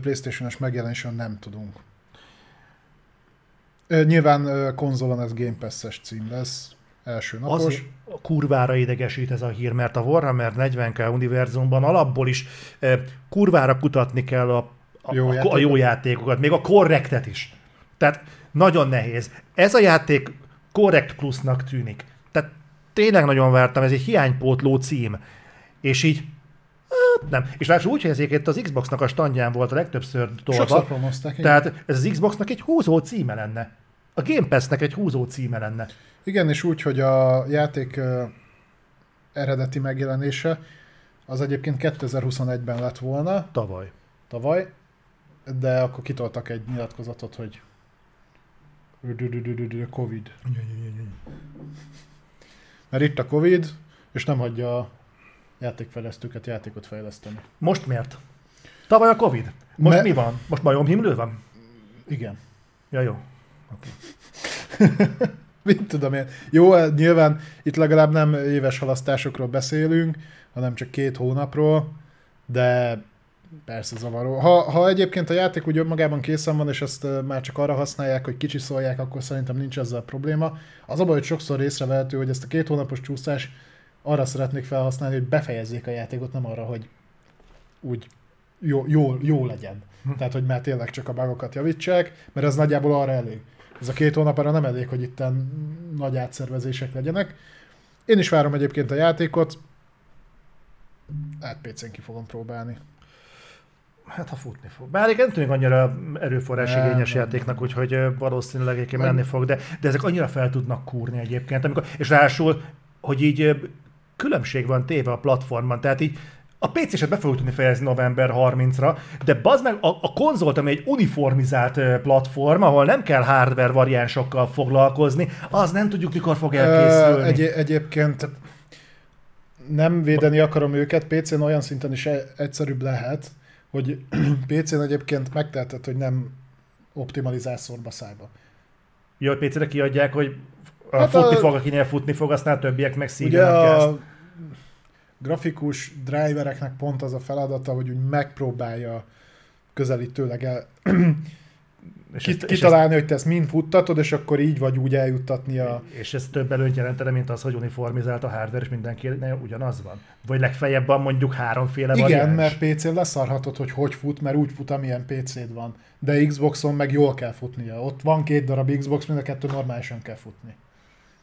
Speaker 2: PlayStation-es megjelenésen nem tudunk. Nyilván konzolon ez Game Pass-es cím lesz, első napos.
Speaker 1: Az a kurvára idegesít ez a hír, mert a Warhammer 40k univerzumban alapból is kurvára kutatni kell a, a,
Speaker 2: Jó
Speaker 1: a, a
Speaker 2: játékokat.
Speaker 1: jó játékokat, még a korrektet is. Tehát nagyon nehéz. Ez a játék korrekt plusznak tűnik. Tehát tényleg nagyon vártam, ez egy hiánypótló cím. És így hát nem. És ráadásul úgy, hogy ezért itt az Xboxnak a standján volt a legtöbbször tolva. Tehát ez az Xboxnak egy húzó címe lenne. A Game Pass-nek egy húzó címe lenne.
Speaker 2: Igen, és úgy, hogy a játék eredeti megjelenése az egyébként 2021-ben lett volna,
Speaker 1: Tavaly.
Speaker 2: tavaly, de akkor kitoltak egy nyilatkozatot, hogy Covid. Mert itt a Covid, és nem hagyja a játékfejlesztőket játékot fejleszteni.
Speaker 1: Most miért? Tavaly a Covid. Most
Speaker 2: Me-
Speaker 1: mi van? Most majom himlő van?
Speaker 2: Igen.
Speaker 1: Ja, jó.
Speaker 2: Mit tudom én. Jó, eh, nyilván itt legalább nem éves halasztásokról beszélünk, hanem csak két hónapról, de persze zavaró. Ha, ha egyébként a játék úgy önmagában készen van, és ezt eh, már csak arra használják, hogy kicsiszolják, akkor szerintem nincs ezzel probléma. Az a baj, hogy sokszor észrevehető, hogy ezt a két hónapos csúszás arra szeretnék felhasználni, hogy befejezzék a játékot, nem arra, hogy úgy jó, jó, jó legyen. Tehát, hogy már tényleg csak a bugokat javítsák, mert ez nagyjából arra elég. Ez a két hónap arra nem elég, hogy itt nagy átszervezések legyenek. Én is várom egyébként a játékot. Hát PC-n ki fogom próbálni.
Speaker 1: Hát ha futni fog. Bár nem tűnik annyira erőforrás igényes játéknak, úgyhogy valószínűleg egyébként menni fog, de, de ezek annyira fel tudnak kúrni egyébként. Amikor, és ráadásul, hogy így különbség van téve a platformon, tehát így a PC-set be fogjuk tudni fejezni november 30-ra, de bazd meg a, a konzolt, ami egy uniformizált platform, ahol nem kell hardware variánsokkal foglalkozni, az nem tudjuk, mikor fog elkészülni.
Speaker 2: Egy, egyébként nem védeni akarom őket, PC-n olyan szinten is e- egyszerűbb lehet, hogy PC-n egyébként megteheted, hogy nem optimalizál szorba szájba.
Speaker 1: Jó, hogy PC-re kiadják, hogy A
Speaker 2: Hát
Speaker 1: futni
Speaker 2: a-
Speaker 1: fog, akinél futni fog, aztán a többiek meg
Speaker 2: Ugye
Speaker 1: szígálnak ezt.
Speaker 2: Grafikus drivereknek pont az a feladata, hogy úgy megpróbálja közelítőleg el,
Speaker 1: És
Speaker 2: kit,
Speaker 1: ezt- és
Speaker 2: kitalálni, hogy te ezt mind futtatod, és akkor így vagy úgy eljuttatni a...
Speaker 1: És ez több előnyt jelentene, mint az, hogy uniformizált a hardware, és mindenkinél ugyanaz van. Vagy legfeljebb van mondjuk háromféle
Speaker 2: Igen,
Speaker 1: variáns.
Speaker 2: mert PC-n leszarhatod, hogy hogy fut, mert úgy fut, amilyen PC-d van. De Xboxon meg jól kell futnia. Ott van két darab Xbox, mind a kettő normálisan kell futni.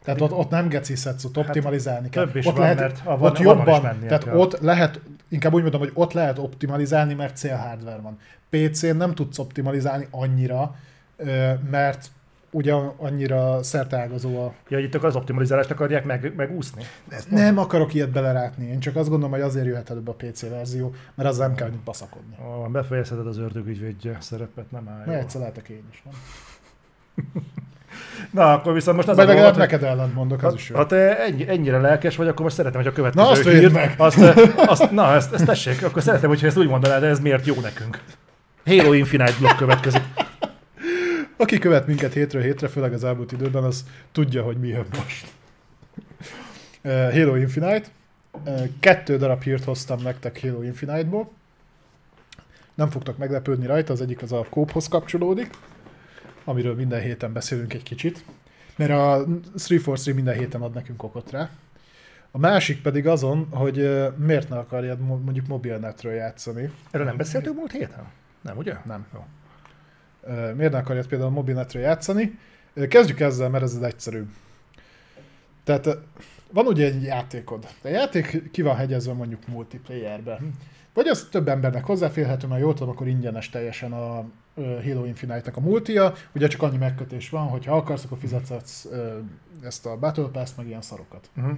Speaker 2: Tehát ott, ott nem gecizhetsz, ott optimalizálni kell.
Speaker 1: több is
Speaker 2: ott
Speaker 1: van, mert avval-
Speaker 2: ott jobban,
Speaker 1: mennie
Speaker 2: tehát
Speaker 1: kell.
Speaker 2: ott lehet, inkább úgy mondom, hogy ott lehet optimalizálni, mert célhardware van. PC-n nem tudsz optimalizálni annyira, mert ugye annyira szerteágazó a...
Speaker 1: Ja, itt az optimalizálást akarják meg, megúszni?
Speaker 2: Nem akarok ilyet belerátni, én csak azt gondolom, hogy azért jöhet előbb a PC verzió, mert az nem kell hogy baszakodni.
Speaker 1: Ó, befejezheted az ördögügyvédje szerepet, nem áll. Jól.
Speaker 2: egyszer lehetek én is. Nem?
Speaker 1: Na, akkor viszont most az a
Speaker 2: legalább
Speaker 1: hogy-
Speaker 2: neked ellent mondok, az is jó.
Speaker 1: Ha te ennyi, ennyire lelkes vagy, akkor most szeretem, hogy a következő
Speaker 2: Na, azt
Speaker 1: hírt,
Speaker 2: meg!
Speaker 1: Azt, azt, na, ezt, ezt tessék, akkor szeretem, hogyha ezt úgy mondanád, de ez miért jó nekünk. Halo Infinite blokk következik.
Speaker 2: Aki követ minket hétről hétre, főleg az elmúlt időben, az tudja, hogy mi jön most. Uh, Halo Infinite. Kettő darab hírt hoztam nektek Halo Infinite-ból. Nem fogtok meglepődni rajta, az egyik az a kóphoz kapcsolódik, amiről minden héten beszélünk egy kicsit, mert a 343 minden héten ad nekünk okot rá. A másik pedig azon, hogy miért ne akarjad mo- mondjuk mobilnetről játszani.
Speaker 1: Erről nem beszéltünk múlt héten? Nem, ugye?
Speaker 2: Nem.
Speaker 1: Jó.
Speaker 2: Miért ne akarjad például mobilnetre játszani. Kezdjük ezzel, mert ez az egyszerű. Tehát van ugye egy játékod. A játék ki van hegyezve mondjuk multiplayerbe. Vagy az több embernek hozzáférhető, mert jól tudom, akkor ingyenes teljesen a Halo Infinite-nek a multia. Ugye csak annyi megkötés van, hogy ha akarsz, akkor fizetsz ezt a Battle Pass, meg ilyen szarokat.
Speaker 1: Uh-huh.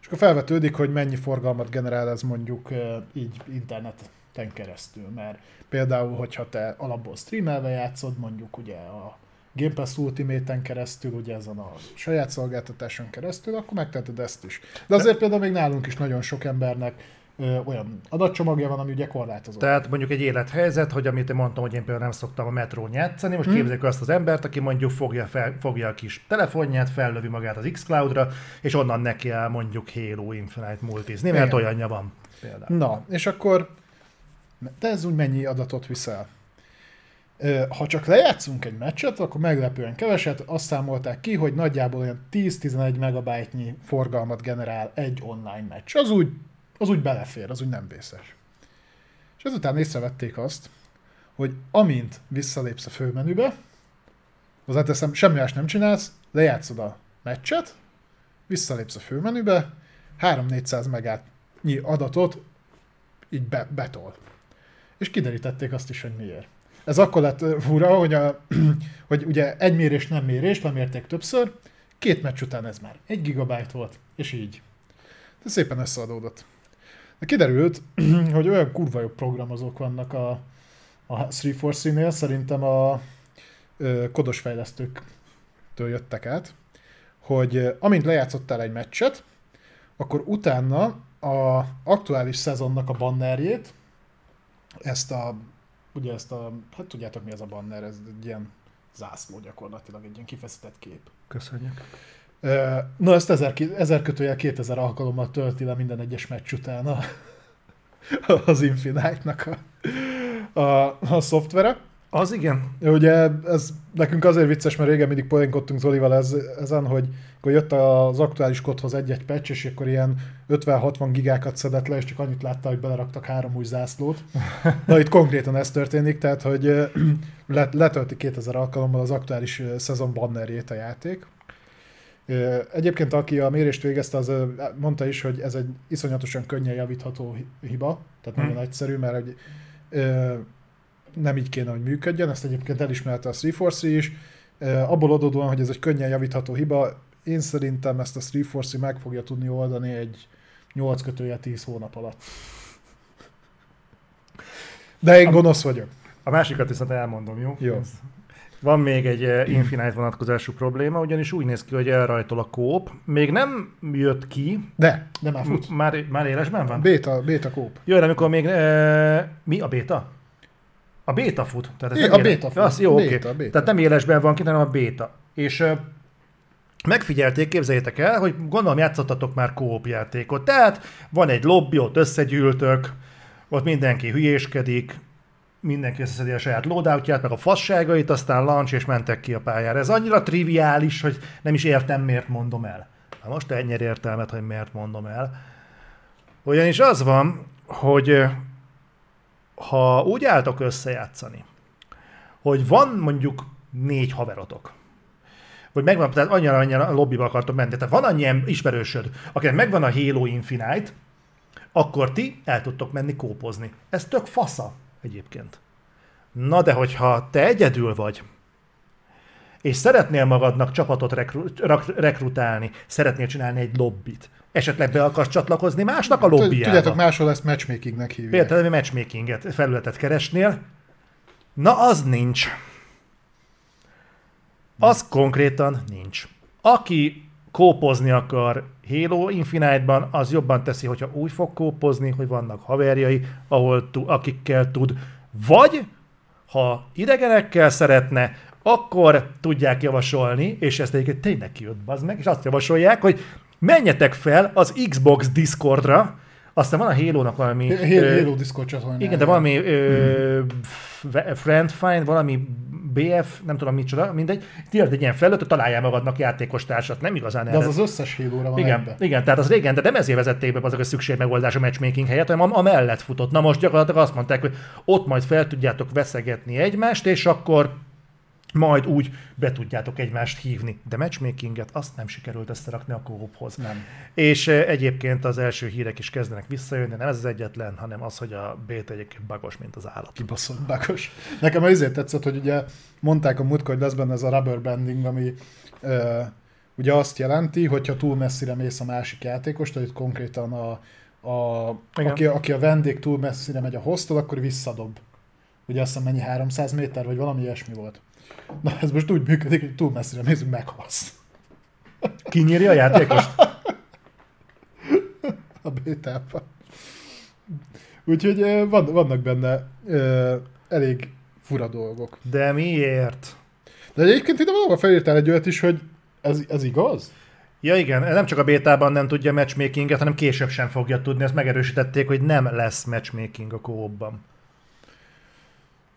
Speaker 2: És akkor felvetődik, hogy mennyi forgalmat generál ez mondjuk így interneten keresztül, mert például, hogyha te alapból streamelve játszod, mondjuk ugye a Game Pass Ultimate-en keresztül, ugye ezen a saját szolgáltatáson keresztül, akkor megteheted ezt is. De azért például még nálunk is nagyon sok embernek ö, olyan adatcsomagja van, ami ugye korlátozott.
Speaker 1: Tehát mondjuk egy élethelyzet, hogy amit én mondtam, hogy én például nem szoktam a metrón játszani, most hmm. képzeljük azt az embert, aki mondjuk fogja, fel, fogja a kis telefonját, fellövi magát az Xcloud-ra, és onnan neki áll mondjuk Halo Infinite multizni, mert
Speaker 2: Igen.
Speaker 1: olyanja van. Például.
Speaker 2: Na, és akkor te ez úgy mennyi adatot viszel? Ha csak lejátszunk egy meccset, akkor meglepően keveset, azt számolták ki, hogy nagyjából olyan 10-11 megabájtnyi forgalmat generál egy online meccs. Az úgy, az úgy belefér, az úgy nem vészes. És ezután észrevették azt, hogy amint visszalépsz a főmenübe, hozzáteszem, semmi más nem csinálsz, lejátszod a meccset, visszalépsz a főmenübe, 3-400 megátnyi adatot így be, betol. És kiderítették azt is, hogy miért. Ez akkor lett fura, hogy, a, hogy ugye egy mérés nem mérés, lemérték többször, két meccs után ez már egy gigabyte volt, és így. De szépen összeadódott. De kiderült, hogy olyan kurva jó programozók vannak a, a 343-nél, szerintem a ö, kodos fejlesztőktől jöttek át, hogy amint lejátszottál egy meccset, akkor utána a aktuális szezonnak a bannerjét, ezt a, ugye ezt a, hát tudjátok mi ez a banner, ez egy ilyen zászló gyakorlatilag, egy ilyen kifeszített kép.
Speaker 1: Köszönjük.
Speaker 2: Na, ezt ezer, ezer kötőjel 2000 alkalommal tölti le minden egyes meccs után a, az Infinite-nak a, a, a szoftvere.
Speaker 1: Az igen.
Speaker 2: Ugye ez nekünk azért vicces, mert régen mindig poénkodtunk Zolival ez, ezen, hogy akkor jött az aktuális kodhoz egy-egy patch, és akkor ilyen 50-60 gigákat szedett le, és csak annyit látta, hogy beleraktak három új zászlót. Na itt konkrétan ez történik, tehát hogy let, letölti 2000 alkalommal az aktuális szezon bannerjét a játék. Egyébként aki a mérést végezte, az mondta is, hogy ez egy iszonyatosan könnyen javítható hi- hiba, tehát nagyon
Speaker 1: Hmm.
Speaker 2: egyszerű, mert ö, nem így kéne, hogy működjön, ezt egyébként elismerte a 343 is. Abból adódóan, hogy ez egy könnyen javítható hiba, én szerintem ezt a 343 meg fogja tudni oldani egy 8 kötője 10 hónap alatt. De én gonosz vagyok.
Speaker 1: A másikat viszont elmondom, jó?
Speaker 2: Jó.
Speaker 1: Ez- Van még egy eh, Infinite vonatkozású probléma, ugyanis úgy néz ki, hogy elrajtol a kóp. Még nem jött ki,
Speaker 2: De, de már fut.
Speaker 1: M- már, már élesben van?
Speaker 2: Béta, béta kóp.
Speaker 1: Jön, amikor még... E, mi a béta? A béta fut. Tehát ez
Speaker 2: É, a
Speaker 1: éle-
Speaker 2: béta fut.
Speaker 1: Az, jó.
Speaker 2: Béta, béta.
Speaker 1: Tehát nem élesben van ki, hanem a béta. És e, megfigyelték, képzeljétek el, hogy gondolom játszottatok már kóp játékot. Tehát van egy lobby, ott összegyűltök, ott mindenki hülyéskedik, mindenki összeszedi a saját loadoutját, meg a fasságait, aztán launch és mentek ki a pályára. Ez annyira triviális, hogy nem is értem, miért mondom el. Na most ennyire értelmet, hogy miért mondom el. Ugyanis az van, hogy ha úgy álltok összejátszani, hogy van mondjuk négy haverotok, hogy megvan, tehát annyira, annyira lobbyba akartok menni, tehát van annyi ismerősöd, akinek megvan a Halo Infinite, akkor ti el tudtok menni kópozni. Ez tök fasza egyébként. Na de hogyha te egyedül vagy, és szeretnél magadnak csapatot rekru- rekrutálni, szeretnél csinálni egy lobbit, esetleg be akarsz csatlakozni másnak a lobbyjába.
Speaker 2: Tudjátok, máshol ezt matchmakingnek hívják.
Speaker 1: Például matchmakinget, felületet keresnél, na az nincs. Az konkrétan nincs. Aki kópozni akar Halo Infinite-ban, az jobban teszi, hogyha úgy fog kópozni, hogy vannak haverjai, ahol tu, akikkel tud. Vagy, ha idegenekkel szeretne, akkor tudják javasolni, és ezt egyébként tényleg kijött, az meg, és azt javasolják, hogy menjetek fel az Xbox Discordra, aztán van a Halo-nak valami...
Speaker 2: Halo, Halo Discord csatornája.
Speaker 1: Igen, de valami ö, friend find, valami BF, nem tudom micsoda, mindegy. Tényleg egy ilyen felület, hogy találjál magadnak játékos társat, nem igazán
Speaker 2: De az az összes halo van
Speaker 1: igen,
Speaker 2: ebbe.
Speaker 1: igen, tehát az régen, de nem ezért vezették be azok a szükségmegoldás a matchmaking helyett, hanem a, a mellett futott. Na most gyakorlatilag azt mondták, hogy ott majd fel tudjátok veszegetni egymást, és akkor majd úgy be tudjátok egymást hívni. De matchmakinget azt nem sikerült összerakni a kóphoz.
Speaker 2: Nem.
Speaker 1: És eh, egyébként az első hírek is kezdenek visszajönni, nem ez az egyetlen, hanem az, hogy a beta egyébként bagos, mint az állat.
Speaker 2: Kibaszott bakos. Nekem azért tetszett, hogy ugye mondták a múltkor, hogy lesz benne ez a rubber banding, ami ö, ugye azt jelenti, hogyha túl messzire mész a másik játékos, tehát itt konkrétan a, a,
Speaker 1: Igen.
Speaker 2: aki, aki a vendég túl messzire megy a hoztól, akkor visszadob. Ugye azt hiszem mennyi 300 méter, vagy valami ilyesmi volt. Na ez most úgy működik, hogy túl messzire hogy meghalsz.
Speaker 1: Kinyírja a játékost?
Speaker 2: a bétában. Úgyhogy van, vannak benne ö, elég fura dolgok.
Speaker 1: De miért?
Speaker 2: De egyébként ide valahol felírtál egy olyat is, hogy ez, ez igaz?
Speaker 1: Ja igen, nem csak a bétában nem tudja matchmakinget, hanem később sem fogja tudni. Ezt megerősítették, hogy nem lesz matchmaking a kóban.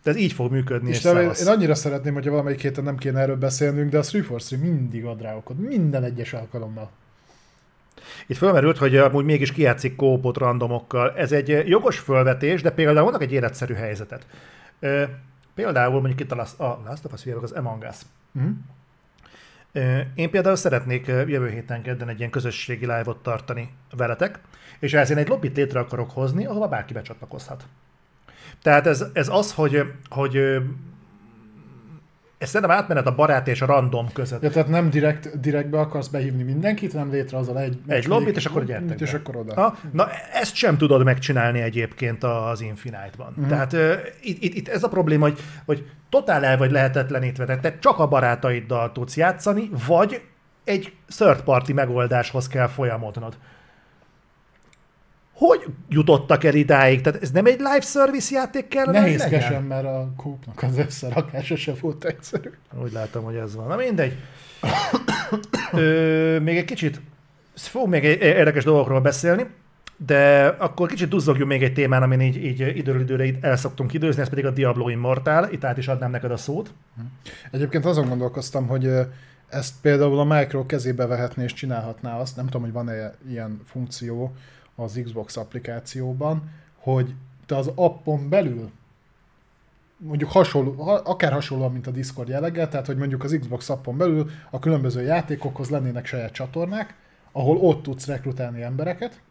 Speaker 1: De ez így fog működni, és,
Speaker 2: És én, én annyira szeretném, hogyha valamelyik héten nem kéne erről beszélnünk, de a 343 mindig ad rá okot. Minden egyes alkalommal.
Speaker 1: Itt fölmerült, hogy amúgy mégis kijátszik kópot randomokkal. Ez egy jogos fölvetés, de például vannak egy életszerű helyzetet. Ö, Például mondjuk itt a Last, a Last of Us, az Among Us.
Speaker 2: Mhm.
Speaker 1: Ö, Én például szeretnék ö, jövő héten kedden egy ilyen közösségi live-ot tartani veletek, és ehhez én egy lobbit létre akarok hozni, ahova bárki becsatlakozhat. Tehát ez, ez az, hogy, hogy ez szerintem átmenet a barát és a random között.
Speaker 2: Ja, tehát nem direkt, direktbe akarsz behívni mindenkit, hanem létrehozol egy,
Speaker 1: Egy lobbit, és akkor gyertek
Speaker 2: És
Speaker 1: be.
Speaker 2: akkor oda.
Speaker 1: Ha, na, ezt sem tudod megcsinálni egyébként az Infinite-ban. Mm. Tehát uh, itt, itt, itt ez a probléma, hogy, hogy totál el vagy lehetetlenítve, tehát te csak a barátaiddal tudsz játszani, vagy egy third party megoldáshoz kell folyamodnod. Hogy jutottak el idáig? Tehát ez nem egy live service játék kellene?
Speaker 2: Nehézkesen, mert a kópnak az összerakása se volt egyszerű.
Speaker 1: Úgy látom, hogy ez van. Na mindegy. Ö, még egy kicsit, fogunk még egy érdekes dolgokról beszélni, de akkor kicsit duzzogjunk még egy témán, amin így, így időről időre itt el szoktunk időzni, ez pedig a Diablo Immortal. Itt át is adnám neked a szót.
Speaker 2: Egyébként azon gondolkoztam, hogy ezt például a Micro kezébe vehetné és csinálhatná azt, nem tudom, hogy van-e ilyen funkció az Xbox applikációban, hogy te az appon belül mondjuk hasonló, ha- akár hasonlóan, mint a Discord jelleggel, tehát hogy mondjuk az Xbox appon belül a különböző játékokhoz lennének saját csatornák, ahol ott tudsz rekrutálni embereket.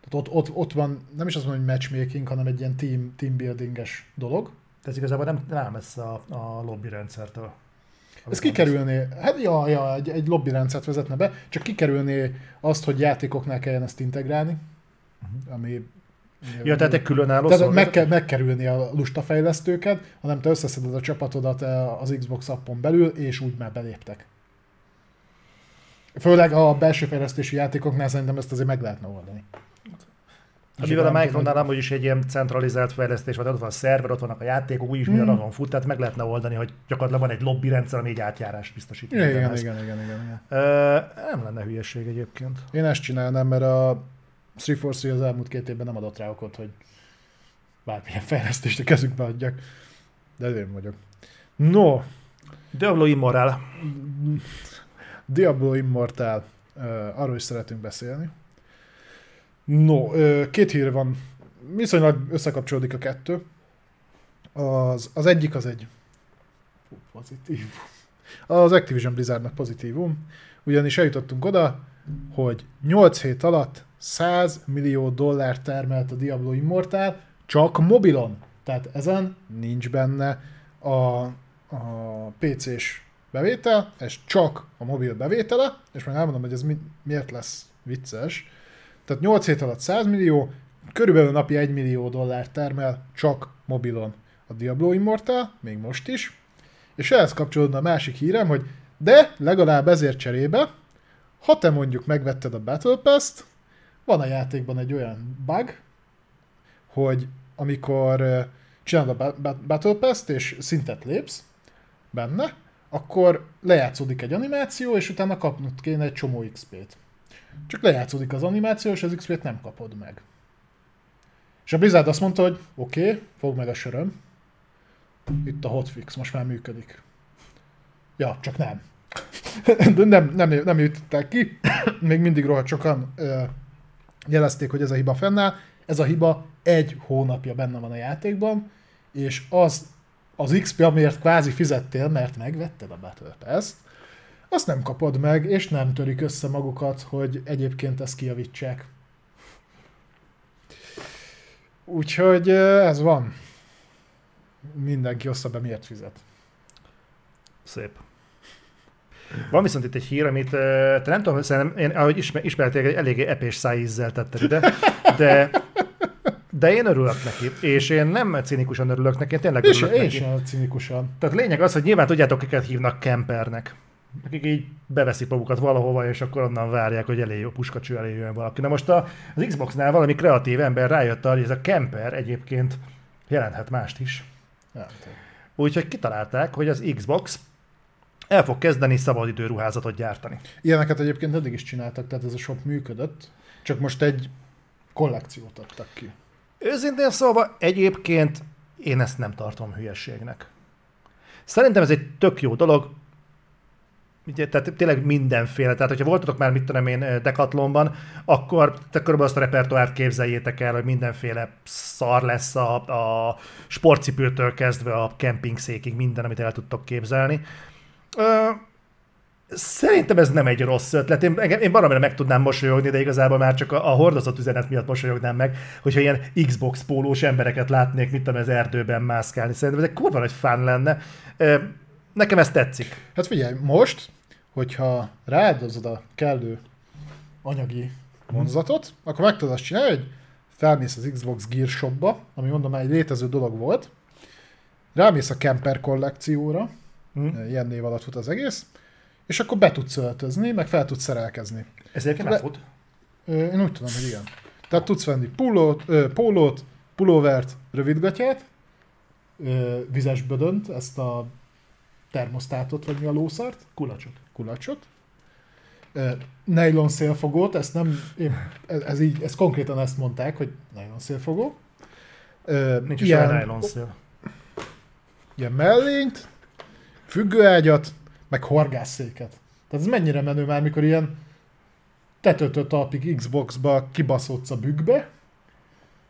Speaker 2: Tehát ott, ott, ott van, nem is azt mondom, hogy matchmaking, hanem egy ilyen team, team buildinges dolog.
Speaker 1: Ez igazából nem, nem messze a, a lobby rendszertől.
Speaker 2: Ez kikerülné, hát ja, ja egy, egy lobby rendszert vezetne be, csak kikerülné azt, hogy játékoknál kelljen ezt integrálni, ami...
Speaker 1: Ja, tehát egy különálló
Speaker 2: tehát meg, kell, megkerülni a lusta fejlesztőket, hanem te összeszeded a csapatodat eh, az Xbox appon belül, és úgy már beléptek. Főleg a belső fejlesztési játékoknál szerintem ezt azért meg lehetne oldani.
Speaker 1: Hát mivel a Micronál amúgy is egy ilyen centralizált fejlesztés van, ott van a szerver, ott vannak a játékok, úgyis minden
Speaker 2: Hmm.
Speaker 1: azon fut, tehát meg lehetne oldani, hogy gyakorlatilag van egy lobby rendszer, ami egy átjárás biztosít.
Speaker 2: Igen, igen, igen, igen, igen.
Speaker 1: Ö, nem lenne hülyeség egyébként.
Speaker 2: Én ezt csinálnám, mert a 343 az elmúlt két évben nem adott rá okot, hogy bármilyen fejlesztést a kezükbe adjak. De én vagyok. No,
Speaker 1: Diablo Immortal.
Speaker 2: Diablo Immortal, uh, arról is szeretünk beszélni. No, két hír van, viszonylag összekapcsolódik a kettő. Az, az egyik az egy pozitív. Az Activision Blizzardnak pozitívum, ugyanis eljutottunk oda, hogy 8 hét alatt 100 millió dollár termelt a Diablo Immortal csak mobilon. Tehát ezen nincs benne a, a PC-s bevétel, ez csak a mobil bevétele, és meg elmondom, hogy ez mi, miért lesz vicces. Tehát 8 hét alatt 100 millió, körülbelül napi 1 millió dollár termel csak mobilon a Diablo Immortal, még most is. És ehhez kapcsolódna a másik hírem, hogy de legalább ezért cserébe, ha te mondjuk megvetted a Battle Pass-t, van a játékban egy olyan bug, hogy amikor csinálod a Ba- Ba- Battle Pass-t és szintet lépsz benne, akkor lejátszódik egy animáció, és utána kapnod kéne egy csomó XP-t. Csak lejátszódik az animáció, és az XP-t nem kapod meg. És a Blizzard azt mondta, hogy oké, okay, fog meg a söröm. Itt a hotfix, most már működik. Ja, csak nem. De nem, nem, nem jutották ki. Még mindig rohadt sokan jelezték, hogy ez a hiba fennáll. Ez a hiba egy hónapja benne van a játékban, és az az XP, amiért kvázi fizettél, mert megvetted a Battle Pass-t, azt nem kapod meg, és nem törik össze magukat, hogy egyébként ezt kijavítsák. Úgyhogy ez van. Mindenki ossza be, miért fizet.
Speaker 1: Szép. Van viszont itt egy hír, amit te nem tudom, szerintem, én, ahogy ismer, ismerték, egy eléggé epés szájízzel tetted ide, de, de én örülök neki, és én nem cinikusan örülök neki, én tényleg
Speaker 2: És
Speaker 1: örülök
Speaker 2: én
Speaker 1: neki.
Speaker 2: sem cinikusan.
Speaker 1: Tehát lényeg az, hogy nyilván tudjátok, kiket hívnak kempernek. Akik így beveszik magukat valahova, és akkor onnan várják, hogy elé, a puskacső elé jön valaki. Na most a, az Xboxnál valami kreatív ember rájött arra, hogy ez a kemper egyébként jelenthet mást is. Úgyhogy kitalálták, hogy az Xbox el fog kezdeni szabadidő ruházatot gyártani.
Speaker 2: Ilyeneket egyébként eddig is csináltak, tehát ez a shop működött, csak most egy kollekciót adtak ki.
Speaker 1: Őszintén szólva egyébként én ezt nem tartom hülyességnek. Szerintem ez egy tök jó dolog, Ugye, tehát tényleg mindenféle. Tehát, hogyha voltatok már, mit tudom én, Decathlonban, akkor te körülbelül azt a repertoárt képzeljétek el, hogy mindenféle szar lesz a, a sportcipőtől kezdve a kempingszékig, minden, amit el tudtok képzelni. Ö, Szerintem ez nem egy rossz ötlet. Én, én baromira meg tudnám mosolyogni, de igazából már csak a, a hordozott üzenet miatt mosolyognám meg, hogyha ilyen Xbox pólós embereket látnék, tudom, az erdőben mászkálni. Szerintem ez egy kurva nagy fán lenne. Nekem ez tetszik.
Speaker 2: Hát figyelj, most, hogyha rááldozod a kellő anyagi vonzatot, akkor meg tudod azt csinálni, hogy felmész az Xbox Gear Shopba, ami mondom már egy létező dolog volt, rámész a Camper kollekcióra,
Speaker 1: Hm?
Speaker 2: ilyen név alatt fut az egész, és akkor be tudsz öltözni, meg fel tudsz szerelkezni.
Speaker 1: Ez egyébként
Speaker 2: Le-. Ö, Én úgy tudom, hogy igen. Tehát tudsz venni pulót, ö, pólót, pulóvert, rövidgatját, ö, vizes bödönt, ezt a termosztátot, vagy mi a lószart,
Speaker 1: Kulacsot.
Speaker 2: kulacsot, ö, nylon szélfogót, ezt nem, én, ez, ez, így, ez konkrétan ezt mondták, hogy nylon szélfogó. Ö,
Speaker 1: Nincs is olyan nylon szél.
Speaker 2: ilyen mellényt, függőágyat, meg horgászszéket. Tehát ez mennyire menő már, mikor ilyen tetőtől talpig Xbox-ba kibaszodsz a bükkbe,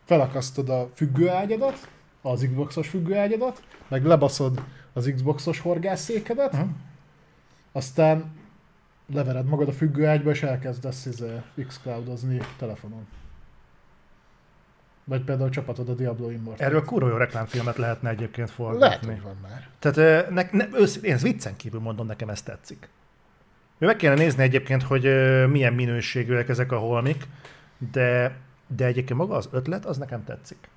Speaker 2: felakasztod a függőágyadat, az Xboxos függőágyadat, meg lebaszod az Xboxos horgászszékedet,
Speaker 1: Aha.
Speaker 2: aztán levered magad a függőágyba, és elkezdesz izé, Xcloudozni telefonon. Vagy például csapatod a Diablo Immortal.
Speaker 1: Erről kurva jó reklámfilmet lehetne egyébként
Speaker 2: Lehet,
Speaker 1: forgatni.
Speaker 2: hogy van már.
Speaker 1: Tehát ne, ne, ősz, én ezt viccen kívül mondom, nekem ez tetszik. Meg kéne nézni egyébként, hogy milyen minőségűek ezek a holmik, de, de egyébként maga az ötlet, az nekem tetszik.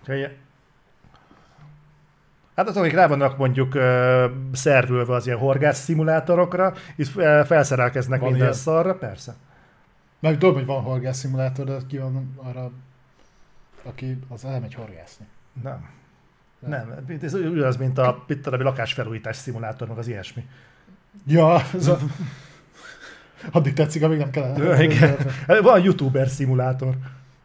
Speaker 1: Úgyhogy- Hát azok, akik rá vannak mondjuk szervülve az ilyen horgász szimulátorokra, és felszerelkeznek
Speaker 2: Van
Speaker 1: minden
Speaker 2: ilyen?
Speaker 1: szarra, persze.
Speaker 2: Meg tudom, hogy van horgász szimulátor, de ki van arra, aki az elmegy horgászni.
Speaker 1: Nem. Nem, ez ugyanaz, mint a pittalabbi lakásfelújítás szimulátor, meg az ilyesmi.
Speaker 2: Ja, ez a... Addig tetszik, amíg nem kell.
Speaker 1: Igen. Van youtuber szimulátor.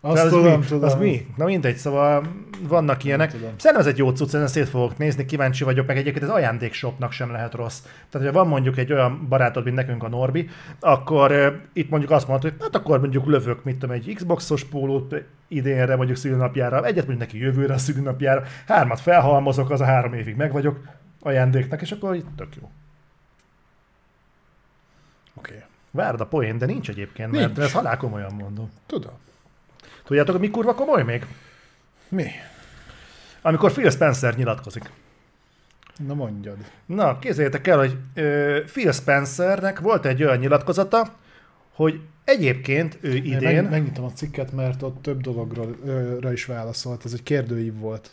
Speaker 2: Azt
Speaker 1: az
Speaker 2: tudom,
Speaker 1: mi?
Speaker 2: tudom.
Speaker 1: Az mi? Na mindegy, szóval vannak ilyenek. Szerintem ez egy jó cucc, ezen szét fogok nézni, kíváncsi vagyok, meg egyébként az ajándékshopnak sem lehet rossz. Tehát, ha van mondjuk egy olyan barátod, mint nekünk a Norbi, akkor uh, itt mondjuk azt mondod, hogy hát akkor mondjuk lövök, mit tudom, egy Xboxos pólót idénre, mondjuk szülnapjára, egyet mondjuk neki jövőre a szülnapjára, hármat felhalmozok, az a három évig meg vagyok ajándéknak, és akkor itt tök jó.
Speaker 2: Oké. Okay.
Speaker 1: Várd a poén, de nincs egyébként, mert
Speaker 2: Nincs.
Speaker 1: ezt halál komolyan mondom.
Speaker 2: Tudom.
Speaker 1: Tudjátok, mi kurva komoly még?
Speaker 2: Mi?
Speaker 1: Amikor Phil Spencer nyilatkozik.
Speaker 2: Na mondjad.
Speaker 1: Na, képzeljétek el, hogy ö, Phil Spencernek volt egy olyan nyilatkozata, hogy egyébként ő
Speaker 2: Én
Speaker 1: idén...
Speaker 2: Meg, megnyitom a cikket, mert ott több dologról ö, is válaszolt. Ez egy kérdőív volt.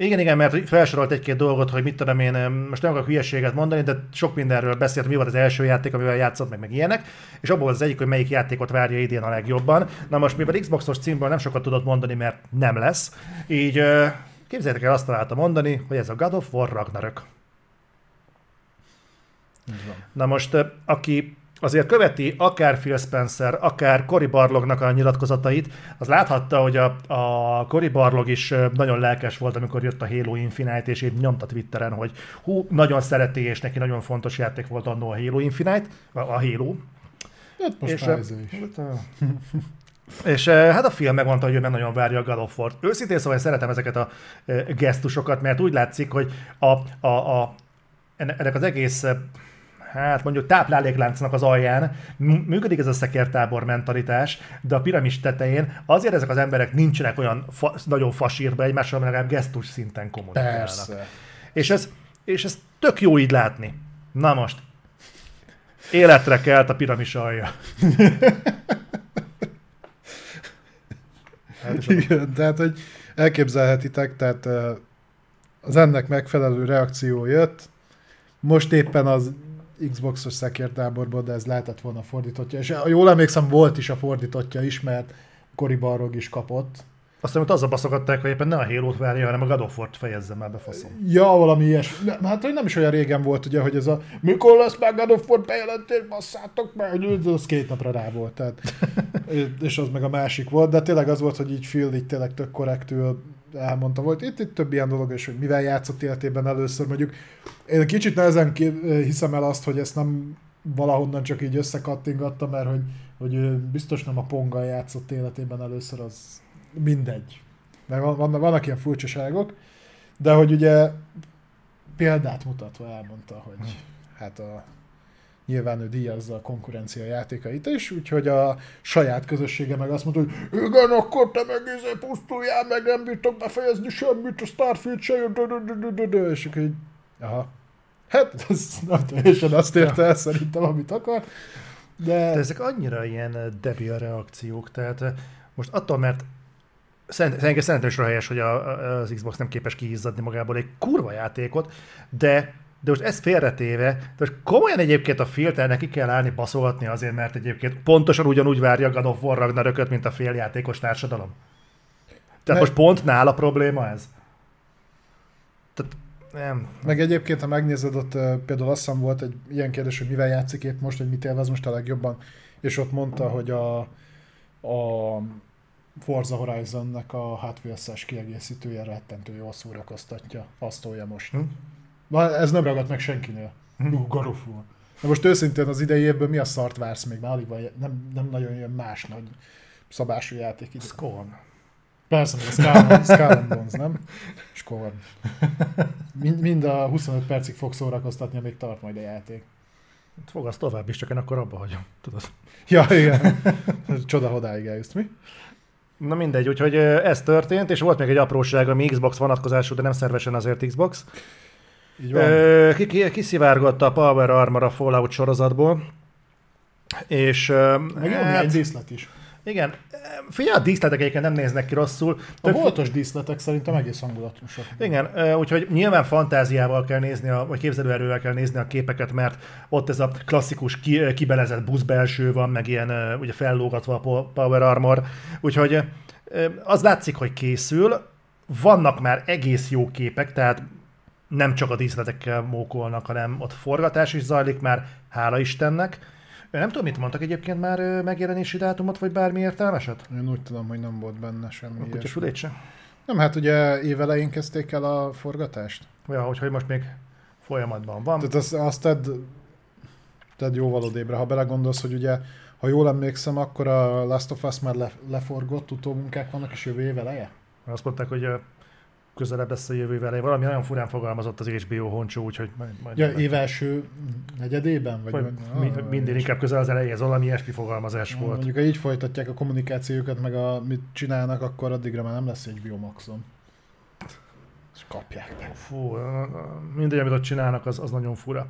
Speaker 1: Igen, igen, mert felsorolt egy-két dolgot, hogy mit tudom én, most nem akarok hülyeséget mondani, de sok mindenről beszélt, mi volt az első játék, amivel játszott, meg, meg ilyenek, és abból az egyik, hogy melyik játékot várja idén a legjobban. Na most, mivel Xboxos címből nem sokat tudott mondani, mert nem lesz, így képzeljétek el azt találta mondani, hogy ez a God of War Ragnarök. Na most, aki azért követi akár Phil Spencer, akár Cory Barlognak a nyilatkozatait, az láthatta, hogy a, a Cory Barlog is nagyon lelkes volt, amikor jött a Halo Infinite, és így nyomta Twitteren, hogy hú, nagyon szereti, és neki nagyon fontos játék volt annó a Halo Infinite, a, a Halo.
Speaker 2: Hát most
Speaker 1: és,
Speaker 2: már ez is.
Speaker 1: és eh, hát a film megmondta, hogy ő meg nagyon várja a God of War-t. Őszintén szóval én szeretem ezeket a gesztusokat, mert úgy látszik, hogy a, a, a, enne- ennek az egész hát mondjuk táplálékláncnak az alján működik ez a szekértábor mentalitás, de a piramis tetején azért ezek az emberek nincsenek olyan fa- nagyon fasírba egymással, mert legalább gesztus szinten kommunikálnak.
Speaker 2: Persze.
Speaker 1: És ez, és ez tök jó így látni. Na most, életre kelt a piramis alja. Hát
Speaker 2: Igen, tehát, hogy elképzelhetitek, tehát az ennek megfelelő reakció jött, most éppen az Xboxos szekértáborban, de ez lehetett volna fordítottja, és jól emlékszem, volt is a fordítottja is, mert Cory Barlog is kapott.
Speaker 1: Aztán ott azzal baszogatták, hogy éppen ne a Halo-t várja, hanem a God of War-t fejezze már be faszom.
Speaker 2: Ja, valami ilyes. Ne, hát hogy nem is olyan régen volt, ugye, hogy ez a mikor lesz már God of War bejelentés, basszátok meg, az két napra rá volt. Tehát, és az meg a másik volt, de tényleg az volt, hogy így Phil így tényleg tök korrektül elmondta volt. Itt, itt több ilyen dolog, és hogy mivel játszott életében először mondjuk. Én kicsit nehezen hiszem el azt, hogy ezt nem valahonnan csak így összekattingatta, mert hogy, hogy biztos nem a Ponga játszott életében először, az mindegy. Mert van, van, vannak ilyen furcsaságok, de hogy ugye példát mutatva elmondta, hogy hát a nyilván ő díjazza a konkurencia játékait is, úgyhogy a saját közössége meg azt mondta, hogy igen, akkor te meg izé pusztuljál, meg nem bírtok befejezni semmit, a Starfield se jön, és így, aha. Hát, ez nem teljesen azt érte el szerintem, amit akar, de,
Speaker 1: De ezek annyira ilyen eh, debil reakciók, tehát eh, most attól, mert szerint- szerintem is helyes, hogy a- az Xbox nem képes kiizzadni magából egy kurva játékot, de de most ezt félretéve, de most komolyan egyébként a filternek ki kell állni baszogatni azért, mert egyébként pontosan ugyanúgy várja a God of War Ragnarököt, mint a féljátékos társadalom. Tehát most pont nála probléma ez? Tehát nem.
Speaker 2: Meg egyébként, ha megnézed, ott például azt hiszem volt egy ilyen kérdés, hogy mivel játszik épp most, hogy mit élvez most a legjobban, és ott mondta, hogy a, a Forza Horizon-nek a Wheels-es kiegészítője rettentő jól szórakoztatja, azt tolja most.
Speaker 1: Hm?
Speaker 2: Na, ez nem ragadt meg senkinél.
Speaker 1: Hm.
Speaker 2: Hm. God of War. Na most őszintén az idei évből mi a szart vársz még? Már alig van, nem, nem nagyon jön más nagy szabású játék. Így.
Speaker 1: Scorn.
Speaker 2: Persze, meg a Skull, Skull and Bones, nem? Scorn. Mind, mind a 25 percig fog szórakoztatni, amíg tart majd a játék.
Speaker 1: Fogasz tovább is, csak én akkor abba hagyom. Tudod.
Speaker 2: Ja, igen. Csoda, hodáig eljuszt, mi?
Speaker 1: Na mindegy, úgyhogy ez történt, és volt még egy apróság, ami Xbox vonatkozású, de nem szervesen azért Xbox.
Speaker 2: Így van.
Speaker 1: Ö, ki, ki, kiszivárgott a Power Armor a Fallout sorozatból, és
Speaker 2: Meg jó néhány díszlet is.
Speaker 1: Igen. Figyelj, a díszletek egyébként nem néznek ki rosszul.
Speaker 2: A
Speaker 1: Tök-
Speaker 2: voltos díszletek szerintem egész hangulatosak.
Speaker 1: Igen, úgyhogy nyilván fantáziával kell nézni, a, vagy képzelőerővel kell nézni a képeket, mert ott ez a klasszikus ki, kibelezett buszbelső van, meg ilyen ugye fellógatva a po- Power Armor, úgyhogy az látszik, hogy készül, vannak már egész jó képek, tehát nem csak a díszletekkel mókolnak, hanem ott forgatás is zajlik már, hála Istennek. Nem tudom, mit mondtak egyébként már megjelenési dátumot, vagy bármi értelmeset?
Speaker 2: Én úgy tudom, hogy nem volt benne
Speaker 1: A
Speaker 2: semmi.
Speaker 1: kutya
Speaker 2: ilyesmi.
Speaker 1: fülét se?
Speaker 2: Nem, hát ugye évelején kezdték el a forgatást.
Speaker 1: Ja, úgyhogy most még folyamatban van.
Speaker 2: Tehát azt, azt tedd, tedd jóval odébre, ha belegondolsz, hogy ugye, ha jól emlékszem, akkor a Last of Us már le, leforgott, utómunkák vannak, és jövő év eleje?
Speaker 1: Azt mondták, hogy közelebb lesz a jövő vele. Valami nagyon furán fogalmazott az HBO honcsó, úgyhogy majd, majd
Speaker 2: Ja, év első negyedében? Vagy,
Speaker 1: vagy
Speaker 2: vagy-
Speaker 1: mi,
Speaker 2: ah,
Speaker 1: minden inkább közel az elejéhez, valami ilyesmi fogalmazás
Speaker 2: ah,
Speaker 1: volt.
Speaker 2: Mondjuk, ha így folytatják a kommunikációjukat, meg a, mit csinálnak, akkor addigra már nem lesz egy Biomaxon. És kapják meg.
Speaker 1: Fú, mindegy, amit ott csinálnak, az, az nagyon fura.